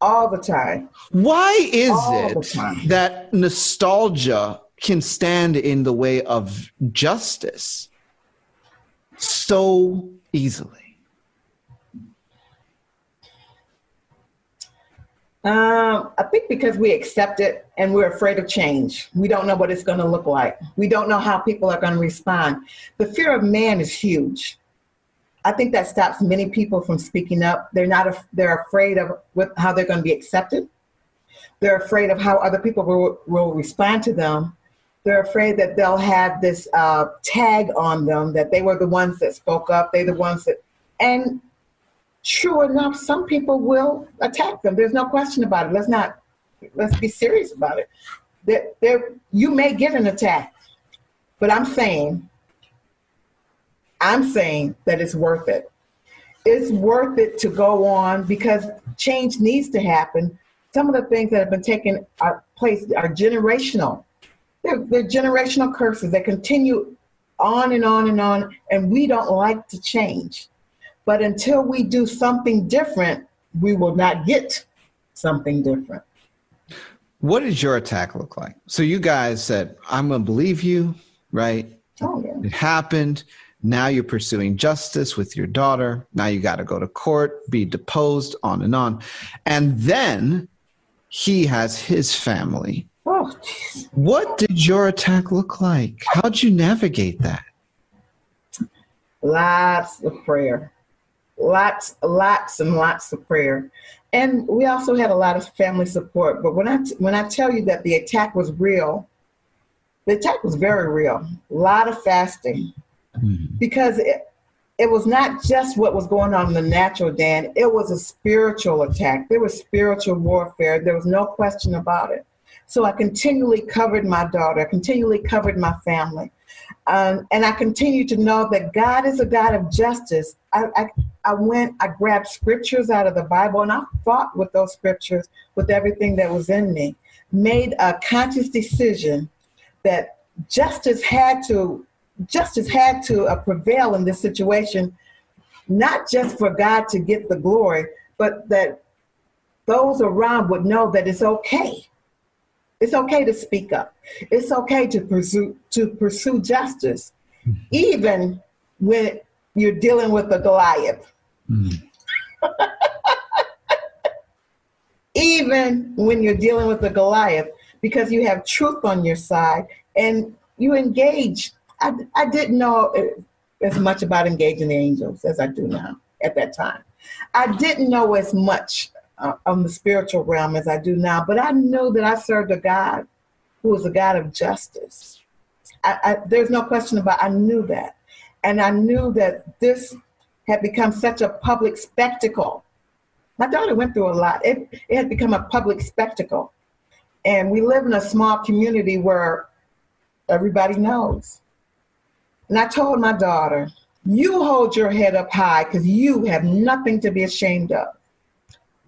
[SPEAKER 2] All the time.
[SPEAKER 1] Why is All it that nostalgia can stand in the way of justice so easily?
[SPEAKER 2] Um, I think because we accept it and we're afraid of change. We don't know what it's going to look like. We don't know how people are going to respond. The fear of man is huge. I think that stops many people from speaking up. They're not. They're afraid of how they're going to be accepted. They're afraid of how other people will, will respond to them. They're afraid that they'll have this uh, tag on them that they were the ones that spoke up. They're the ones that, and True enough, some people will attack them. There's no question about it. Let's not let's be serious about it. That there you may get an attack, but I'm saying I'm saying that it's worth it. It's worth it to go on because change needs to happen. Some of the things that have been taking place are generational. They're, they're generational curses that continue on and on and on, and we don't like to change. But until we do something different, we will not get something different.
[SPEAKER 1] What did your attack look like? So you guys said, I'm going to believe you, right?
[SPEAKER 2] Oh, yeah.
[SPEAKER 1] It happened. Now you're pursuing justice with your daughter. Now you got to go to court, be deposed, on and on. And then he has his family.
[SPEAKER 2] Oh,
[SPEAKER 1] what did your attack look like? How'd you navigate that?
[SPEAKER 2] Lots of prayer lots, lots and lots of prayer. And we also had a lot of family support. But when I, when I tell you that the attack was real, the attack was very real. A lot of fasting. Mm-hmm. Because it, it was not just what was going on in the natural, Dan. It was a spiritual attack. There was spiritual warfare. There was no question about it. So I continually covered my daughter. I continually covered my family. Um, and I continue to know that God is a God of justice. I, I, I went, I grabbed scriptures out of the Bible and I fought with those scriptures with everything that was in me. Made a conscious decision that justice had to justice had to uh, prevail in this situation, not just for God to get the glory, but that those around would know that it's okay. It's okay to speak up. It's okay to pursue to pursue justice, mm-hmm. even when you're dealing with a Goliath. Mm. even when you're dealing with a Goliath, because you have truth on your side and you engage. I, I didn't know as much about engaging the angels as I do now at that time. I didn't know as much uh, on the spiritual realm as I do now, but I know that I served a God who was a God of justice. I, I, there's no question about. I knew that, and I knew that this had become such a public spectacle. My daughter went through a lot. It, it had become a public spectacle, and we live in a small community where everybody knows. And I told my daughter, "You hold your head up high because you have nothing to be ashamed of."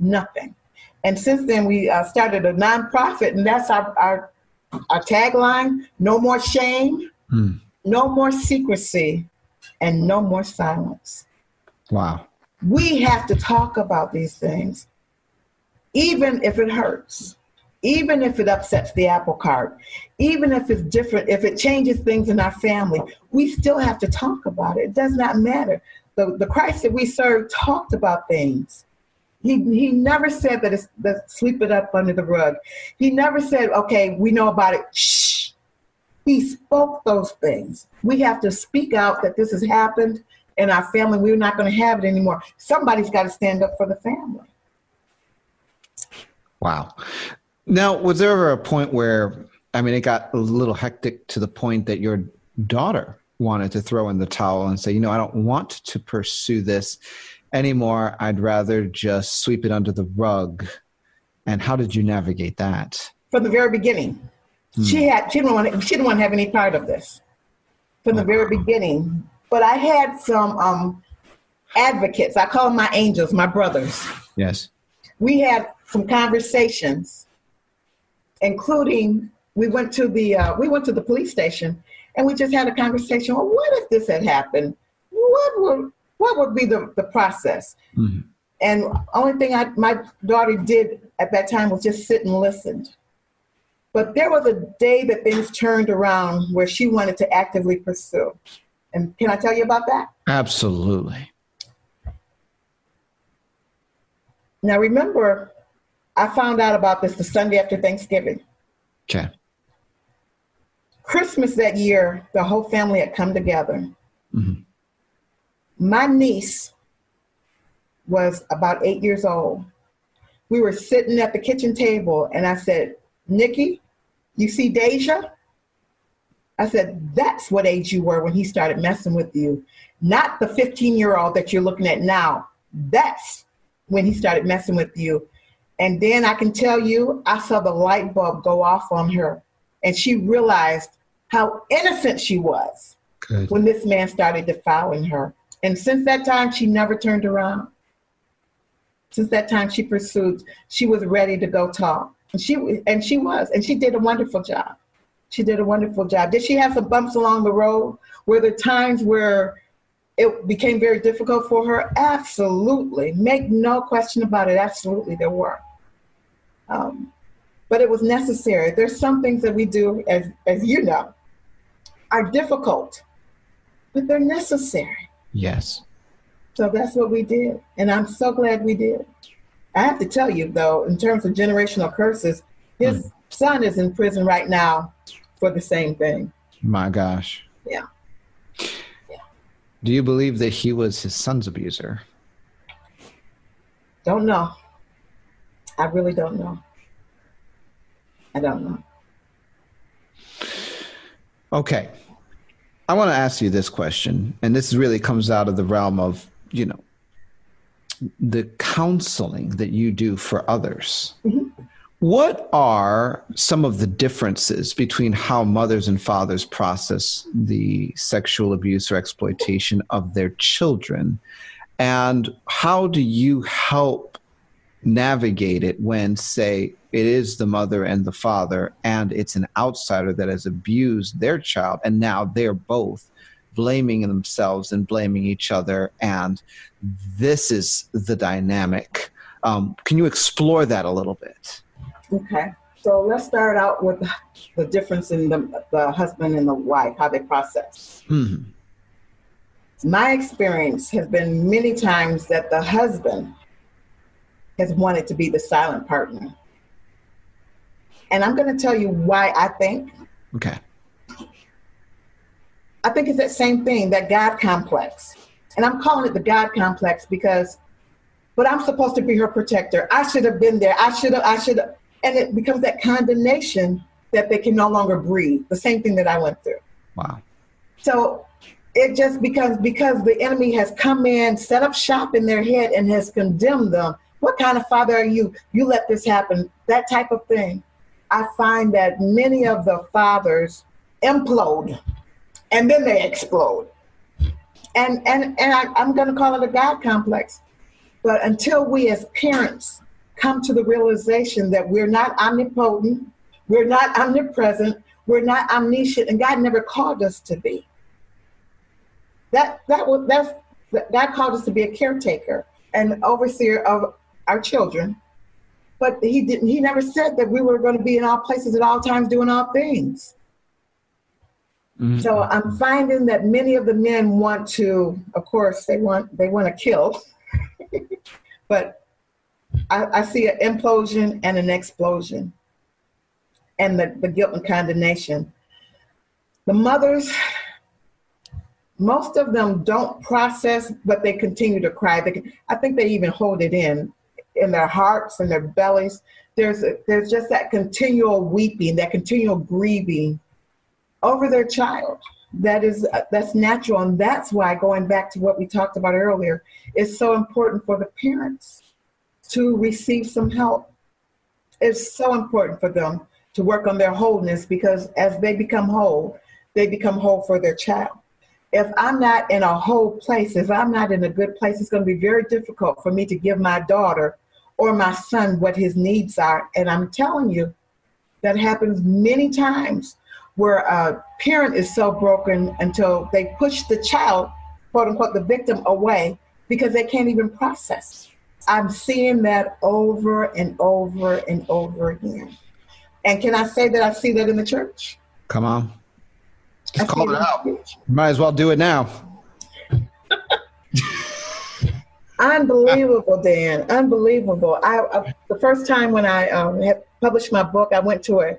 [SPEAKER 2] Nothing. And since then, we uh, started a nonprofit, and that's our, our, our tagline no more shame, hmm. no more secrecy, and no more silence.
[SPEAKER 1] Wow.
[SPEAKER 2] We have to talk about these things, even if it hurts, even if it upsets the apple cart, even if it's different, if it changes things in our family, we still have to talk about it. It does not matter. The, the Christ that we serve talked about things. He, he never said that it's that sweep it up under the rug. He never said, okay, we know about it. Shh. He spoke those things. We have to speak out that this has happened in our family. We're not going to have it anymore. Somebody's got to stand up for the family.
[SPEAKER 1] Wow. Now, was there ever a point where I mean, it got a little hectic to the point that your daughter wanted to throw in the towel and say, you know, I don't want to pursue this anymore. I'd rather just sweep it under the rug. And how did you navigate that?
[SPEAKER 2] From the very beginning, hmm. she had she didn't want to, she didn't want to have any part of this from the very beginning. But I had some um, advocates. I call them my angels, my brothers.
[SPEAKER 1] Yes.
[SPEAKER 2] We had some conversations, including we went to the uh, we went to the police station and we just had a conversation. Well, what if this had happened? What would what would be the, the process? Mm-hmm. And only thing I, my daughter did at that time was just sit and listen. But there was a day that things turned around where she wanted to actively pursue. And can I tell you about that?
[SPEAKER 1] Absolutely.
[SPEAKER 2] Now remember, I found out about this the Sunday after Thanksgiving.
[SPEAKER 1] Okay.
[SPEAKER 2] Christmas that year, the whole family had come together. Mm-hmm. My niece was about eight years old. We were sitting at the kitchen table, and I said, Nikki, you see Deja? I said, that's what age you were when he started messing with you. Not the 15 year old that you're looking at now. That's when he started messing with you. And then I can tell you, I saw the light bulb go off on her. And she realized how innocent she was Good. when this man started defiling her. And since that time, she never turned around. Since that time, she pursued. She was ready to go talk, and she and she was, and she did a wonderful job. She did a wonderful job. Did she have some bumps along the road? Were there times where it became very difficult for her? Absolutely. Make no question about it. Absolutely, there were. Um, but it was necessary. There's some things that we do, as as you know, are difficult, but they're necessary.
[SPEAKER 1] Yes.
[SPEAKER 2] So that's what we did. And I'm so glad we did. I have to tell you, though, in terms of generational curses, his mm. son is in prison right now for the same thing.
[SPEAKER 1] My gosh.
[SPEAKER 2] Yeah.
[SPEAKER 1] yeah. Do you believe that he was his son's abuser?
[SPEAKER 2] Don't know. I really don't know. I don't know.
[SPEAKER 1] Okay. I want to ask you this question, and this really comes out of the realm of, you know, the counseling that you do for others. Mm-hmm. What are some of the differences between how mothers and fathers process the sexual abuse or exploitation of their children? And how do you help navigate it when, say, it is the mother and the father, and it's an outsider that has abused their child, and now they're both blaming themselves and blaming each other, and this is the dynamic. Um, can you explore that a little bit?
[SPEAKER 2] Okay. So let's start out with the difference in the, the husband and the wife, how they process. Mm-hmm. My experience has been many times that the husband has wanted to be the silent partner. And I'm going to tell you why I think.
[SPEAKER 1] Okay.
[SPEAKER 2] I think it's that same thing, that God complex. And I'm calling it the God complex because, but I'm supposed to be her protector. I should have been there. I should have, I should have. And it becomes that condemnation that they can no longer breathe. The same thing that I went through.
[SPEAKER 1] Wow.
[SPEAKER 2] So it just becomes because the enemy has come in, set up shop in their head, and has condemned them. What kind of father are you? You let this happen. That type of thing. I find that many of the fathers implode and then they explode. And and and I, I'm going to call it a God complex. But until we as parents come to the realization that we're not omnipotent, we're not omnipresent, we're not omniscient, and God never called us to be. That that was that's God called us to be a caretaker and overseer of our children but he didn't he never said that we were going to be in all places at all times doing all things. Mm-hmm. so i'm finding that many of the men want to of course they want they want to kill. But I, I, see an implosion and an explosion and the, the guilt and condemnation. The mothers most of them don't process but they continue to cry. They, i think they even hold it in in their hearts and their bellies, there's a, there's just that continual weeping, that continual grieving over their child. That is uh, that's natural, and that's why going back to what we talked about earlier, it's so important for the parents to receive some help. It's so important for them to work on their wholeness because as they become whole, they become whole for their child. If I'm not in a whole place, if I'm not in a good place, it's going to be very difficult for me to give my daughter or my son what his needs are. And I'm telling you, that happens many times where a parent is so broken until they push the child, quote unquote, the victim away because they can't even process. I'm seeing that over and over and over again. And can I say that I see that in the church?
[SPEAKER 1] Come on. Just call it out. Might as well do it now.
[SPEAKER 2] Unbelievable, Dan. Unbelievable. I, the first time when I um, had published my book, I went to a,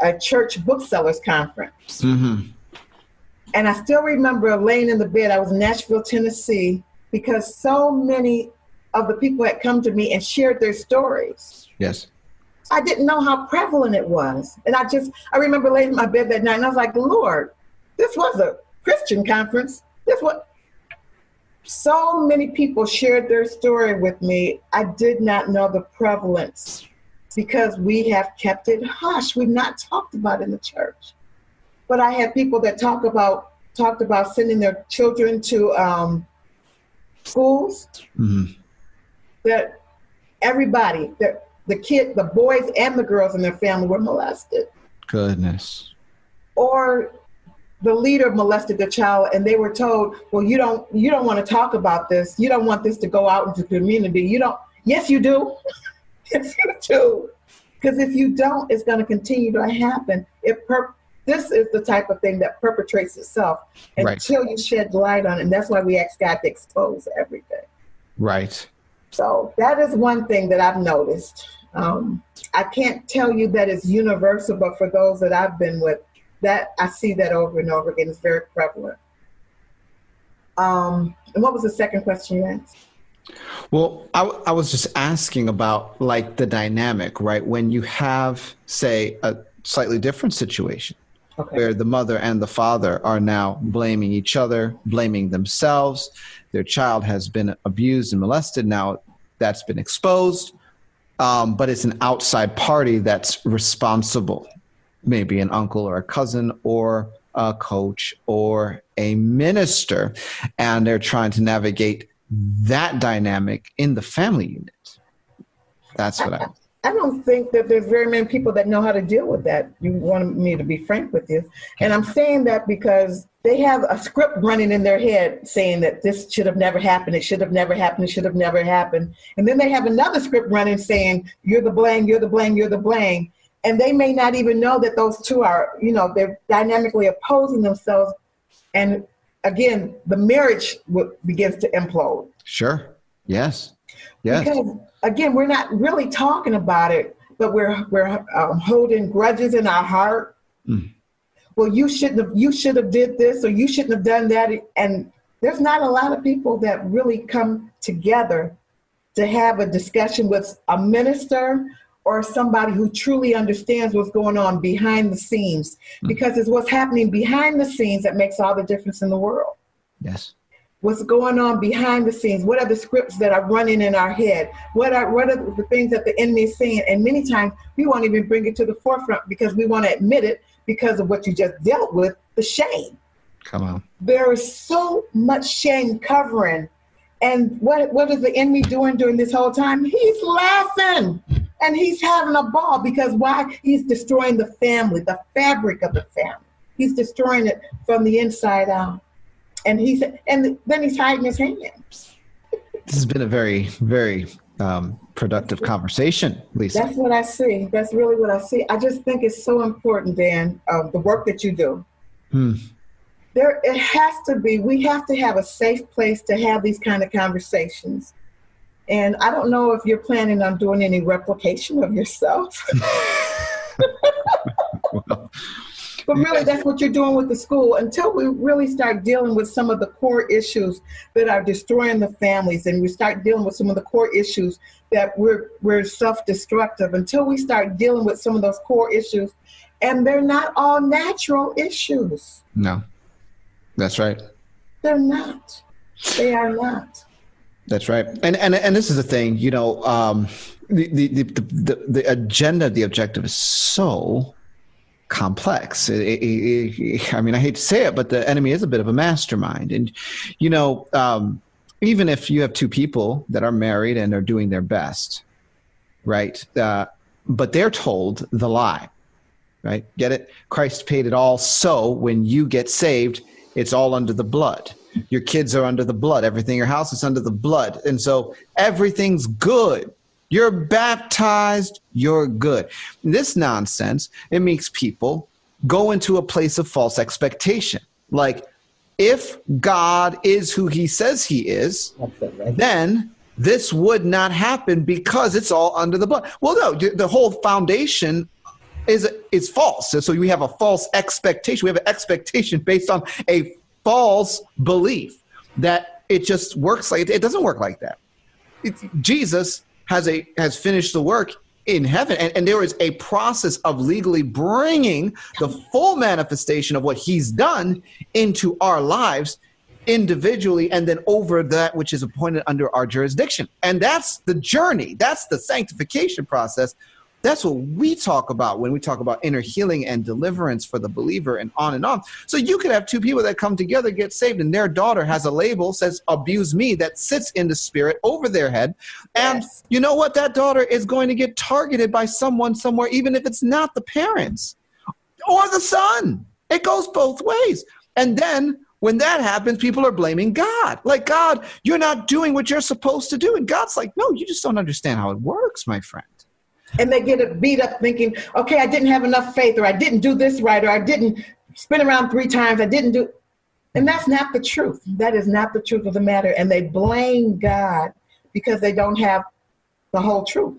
[SPEAKER 2] a church booksellers conference. Mm-hmm. And I still remember laying in the bed. I was in Nashville, Tennessee, because so many of the people had come to me and shared their stories.
[SPEAKER 1] Yes.
[SPEAKER 2] I didn't know how prevalent it was. And I just, I remember laying in my bed that night and I was like, Lord, this was a Christian conference. This was, so many people shared their story with me. I did not know the prevalence because we have kept it hush. We've not talked about in the church. But I had people that talk about talked about sending their children to um, schools. Mm-hmm. That everybody, that the kid, the boys and the girls in their family were molested.
[SPEAKER 1] Goodness.
[SPEAKER 2] Or the leader molested the child and they were told, well, you don't you don't want to talk about this. You don't want this to go out into the community. You don't yes you do. yes you do. Because if you don't, it's going to continue to happen. It per- this is the type of thing that perpetrates itself until right. you shed light on it. And that's why we ask God to expose everything.
[SPEAKER 1] Right.
[SPEAKER 2] So that is one thing that I've noticed. Um, I can't tell you that it's universal, but for those that I've been with, that I see that over and over again. It's very prevalent. Um, and what was the second question you asked?
[SPEAKER 1] Well, I, I was just asking about like the dynamic, right? When you have, say, a slightly different situation okay. where the mother and the father are now blaming each other, blaming themselves. Their child has been abused and molested. Now that's been exposed, um, but it's an outside party that's responsible maybe an uncle or a cousin or a coach or a minister, and they're trying to navigate that dynamic in the family unit. That's what I.
[SPEAKER 2] I don't think that there's very many people that know how to deal with that. You want me to be frank with you. And I'm saying that because they have a script running in their head saying that this should have never happened, it should have never happened, it should have never happened. And then they have another script running saying, you're the blame, you're the blame, you're the blame and they may not even know that those two are you know they're dynamically opposing themselves. And again the marriage begins to implode.
[SPEAKER 1] Sure. Yes. Yes.
[SPEAKER 2] Because again we're not really talking about it but we're we're um, holding grudges in our heart. Mm. well you shouldn't have you should have did this or you shouldn't have done that. And there's not a lot of people that really come together to have a discussion with a minister or somebody who truly understands what's going on behind the scenes mm-hmm. because it's what's happening behind the scenes that makes all the difference in the world.
[SPEAKER 1] Yes.
[SPEAKER 2] What's going on behind the scenes? What are the scripts that are running in our head? What are what are the things that the enemy is saying? And many times we won't even bring it to the forefront because we want to admit it because of what you just dealt with, the shame.
[SPEAKER 1] Come on.
[SPEAKER 2] There is so much shame covering. And what what is the enemy doing during this whole time? He's laughing. And he's having a ball because why? He's destroying the family, the fabric of the family. He's destroying it from the inside out. And he's and then he's hiding his hands.
[SPEAKER 1] This has been a very, very um, productive conversation, Lisa.
[SPEAKER 2] That's what I see. That's really what I see. I just think it's so important, Dan, uh, the work that you do. Hmm. There, it has to be. We have to have a safe place to have these kind of conversations and I don't know if you're planning on doing any replication of yourself.
[SPEAKER 1] well,
[SPEAKER 2] but really, that's what you're doing with the school until we really start dealing with some of the core issues that are destroying the families, and we start dealing with some of the core issues that we're we're self-destructive. Until we start dealing with some of those core issues, and they're not all natural issues.
[SPEAKER 1] No, that's right.
[SPEAKER 2] They're not. They are not.
[SPEAKER 1] That's right. And and and this is the thing, you know, um, the, the, the, the, agenda, the objective is so complex. It, it, it, I mean, I hate to say it, but the enemy is a bit of a mastermind. And, you know, um, even if you have two people that are married and are doing their best, right? Uh, but they're told the lie, right? Get it? Christ paid it all. So when you get saved, it's all under the blood. Your kids are under the blood. Everything, your house is under the blood. And so everything's good. You're baptized, you're good. This nonsense, it makes people go into a place of false expectation. Like, if God is who he says he is, then this would not happen because it's all under the blood. Well, no, the whole foundation is is false. So we have a false expectation. We have an expectation based on a false belief that it just works like it doesn't work like that. It, Jesus has a has finished the work in heaven and, and there is a process of legally bringing the full manifestation of what he's done into our lives individually and then over that which is appointed under our jurisdiction and that's the journey that's the sanctification process that's what we talk about when we talk about inner healing and deliverance for the believer and on and on. So you could have two people that come together, get saved, and their daughter has a label, says, abuse me, that sits in the spirit over their head. And yes. you know what? That daughter is going to get targeted by someone somewhere, even if it's not the parents or the son. It goes both ways. And then when that happens, people are blaming God. Like, God, you're not doing what you're supposed to do. And God's like, no, you just don't understand how it works, my friend
[SPEAKER 2] and they get beat up thinking, okay, I didn't have enough faith, or I didn't do this right, or I didn't spin around three times, I didn't do. And that's not the truth. That is not the truth of the matter. And they blame God because they don't have the whole truth.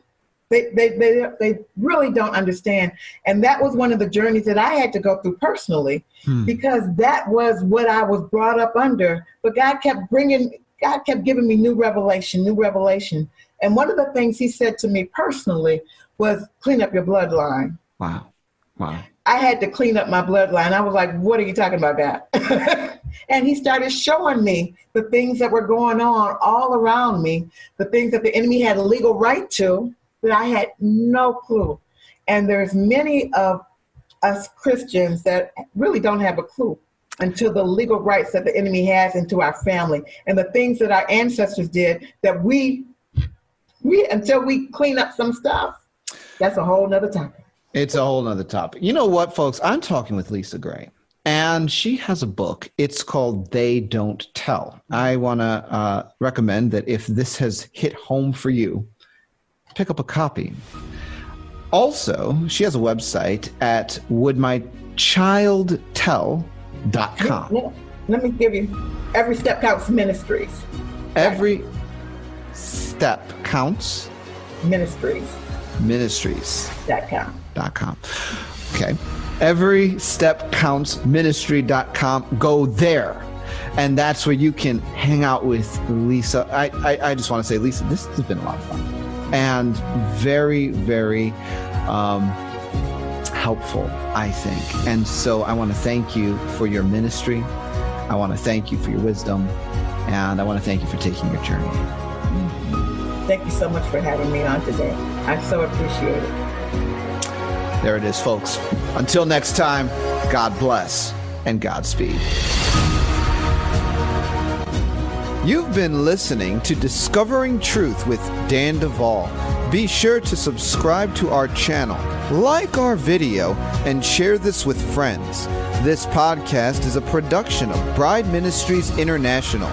[SPEAKER 2] They, they, they, they really don't understand. And that was one of the journeys that I had to go through personally hmm. because that was what I was brought up under. But God kept bringing, God kept giving me new revelation, new revelation. And one of the things he said to me personally was clean up your bloodline.
[SPEAKER 1] Wow. Wow.
[SPEAKER 2] I had to clean up my bloodline. I was like, what are you talking about, God? and he started showing me the things that were going on all around me, the things that the enemy had a legal right to that I had no clue. And there's many of us Christians that really don't have a clue until the legal rights that the enemy has into our family and the things that our ancestors did that we we until we clean up some stuff, that's a whole nother topic.
[SPEAKER 1] It's a whole nother topic. You know what, folks? I'm talking with Lisa Gray, and she has a book. It's called They Don't Tell. I want to uh, recommend that if this has hit home for you, pick up a copy. Also, she has a website at wouldmychildtell.com.
[SPEAKER 2] Let, let me give you Every Step Counts Ministries.
[SPEAKER 1] Every step counts
[SPEAKER 2] ministries
[SPEAKER 1] ministries.com dot com. Okay. Every step counts. ministry.com go there. And that's where you can hang out with lisa. I i, I just want to say lisa this has been a lot of fun. And very very um, helpful i think. And so i want to thank you for your ministry. I want to thank you for your wisdom. And i want to thank you for taking your journey
[SPEAKER 2] Thank you so much for having me on today. I so appreciate it.
[SPEAKER 1] There it is, folks. Until next time, God bless and Godspeed. You've been listening to Discovering Truth with Dan Duval. Be sure to subscribe to our channel, like our video, and share this with friends. This podcast is a production of Bride Ministries International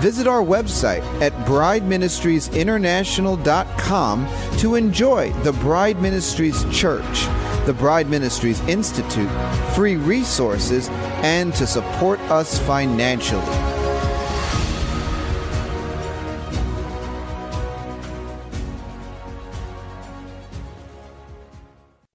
[SPEAKER 1] visit our website at brideministriesinternational.com to enjoy the Bride Ministries Church, the Bride Ministries Institute, free resources, and to support us financially.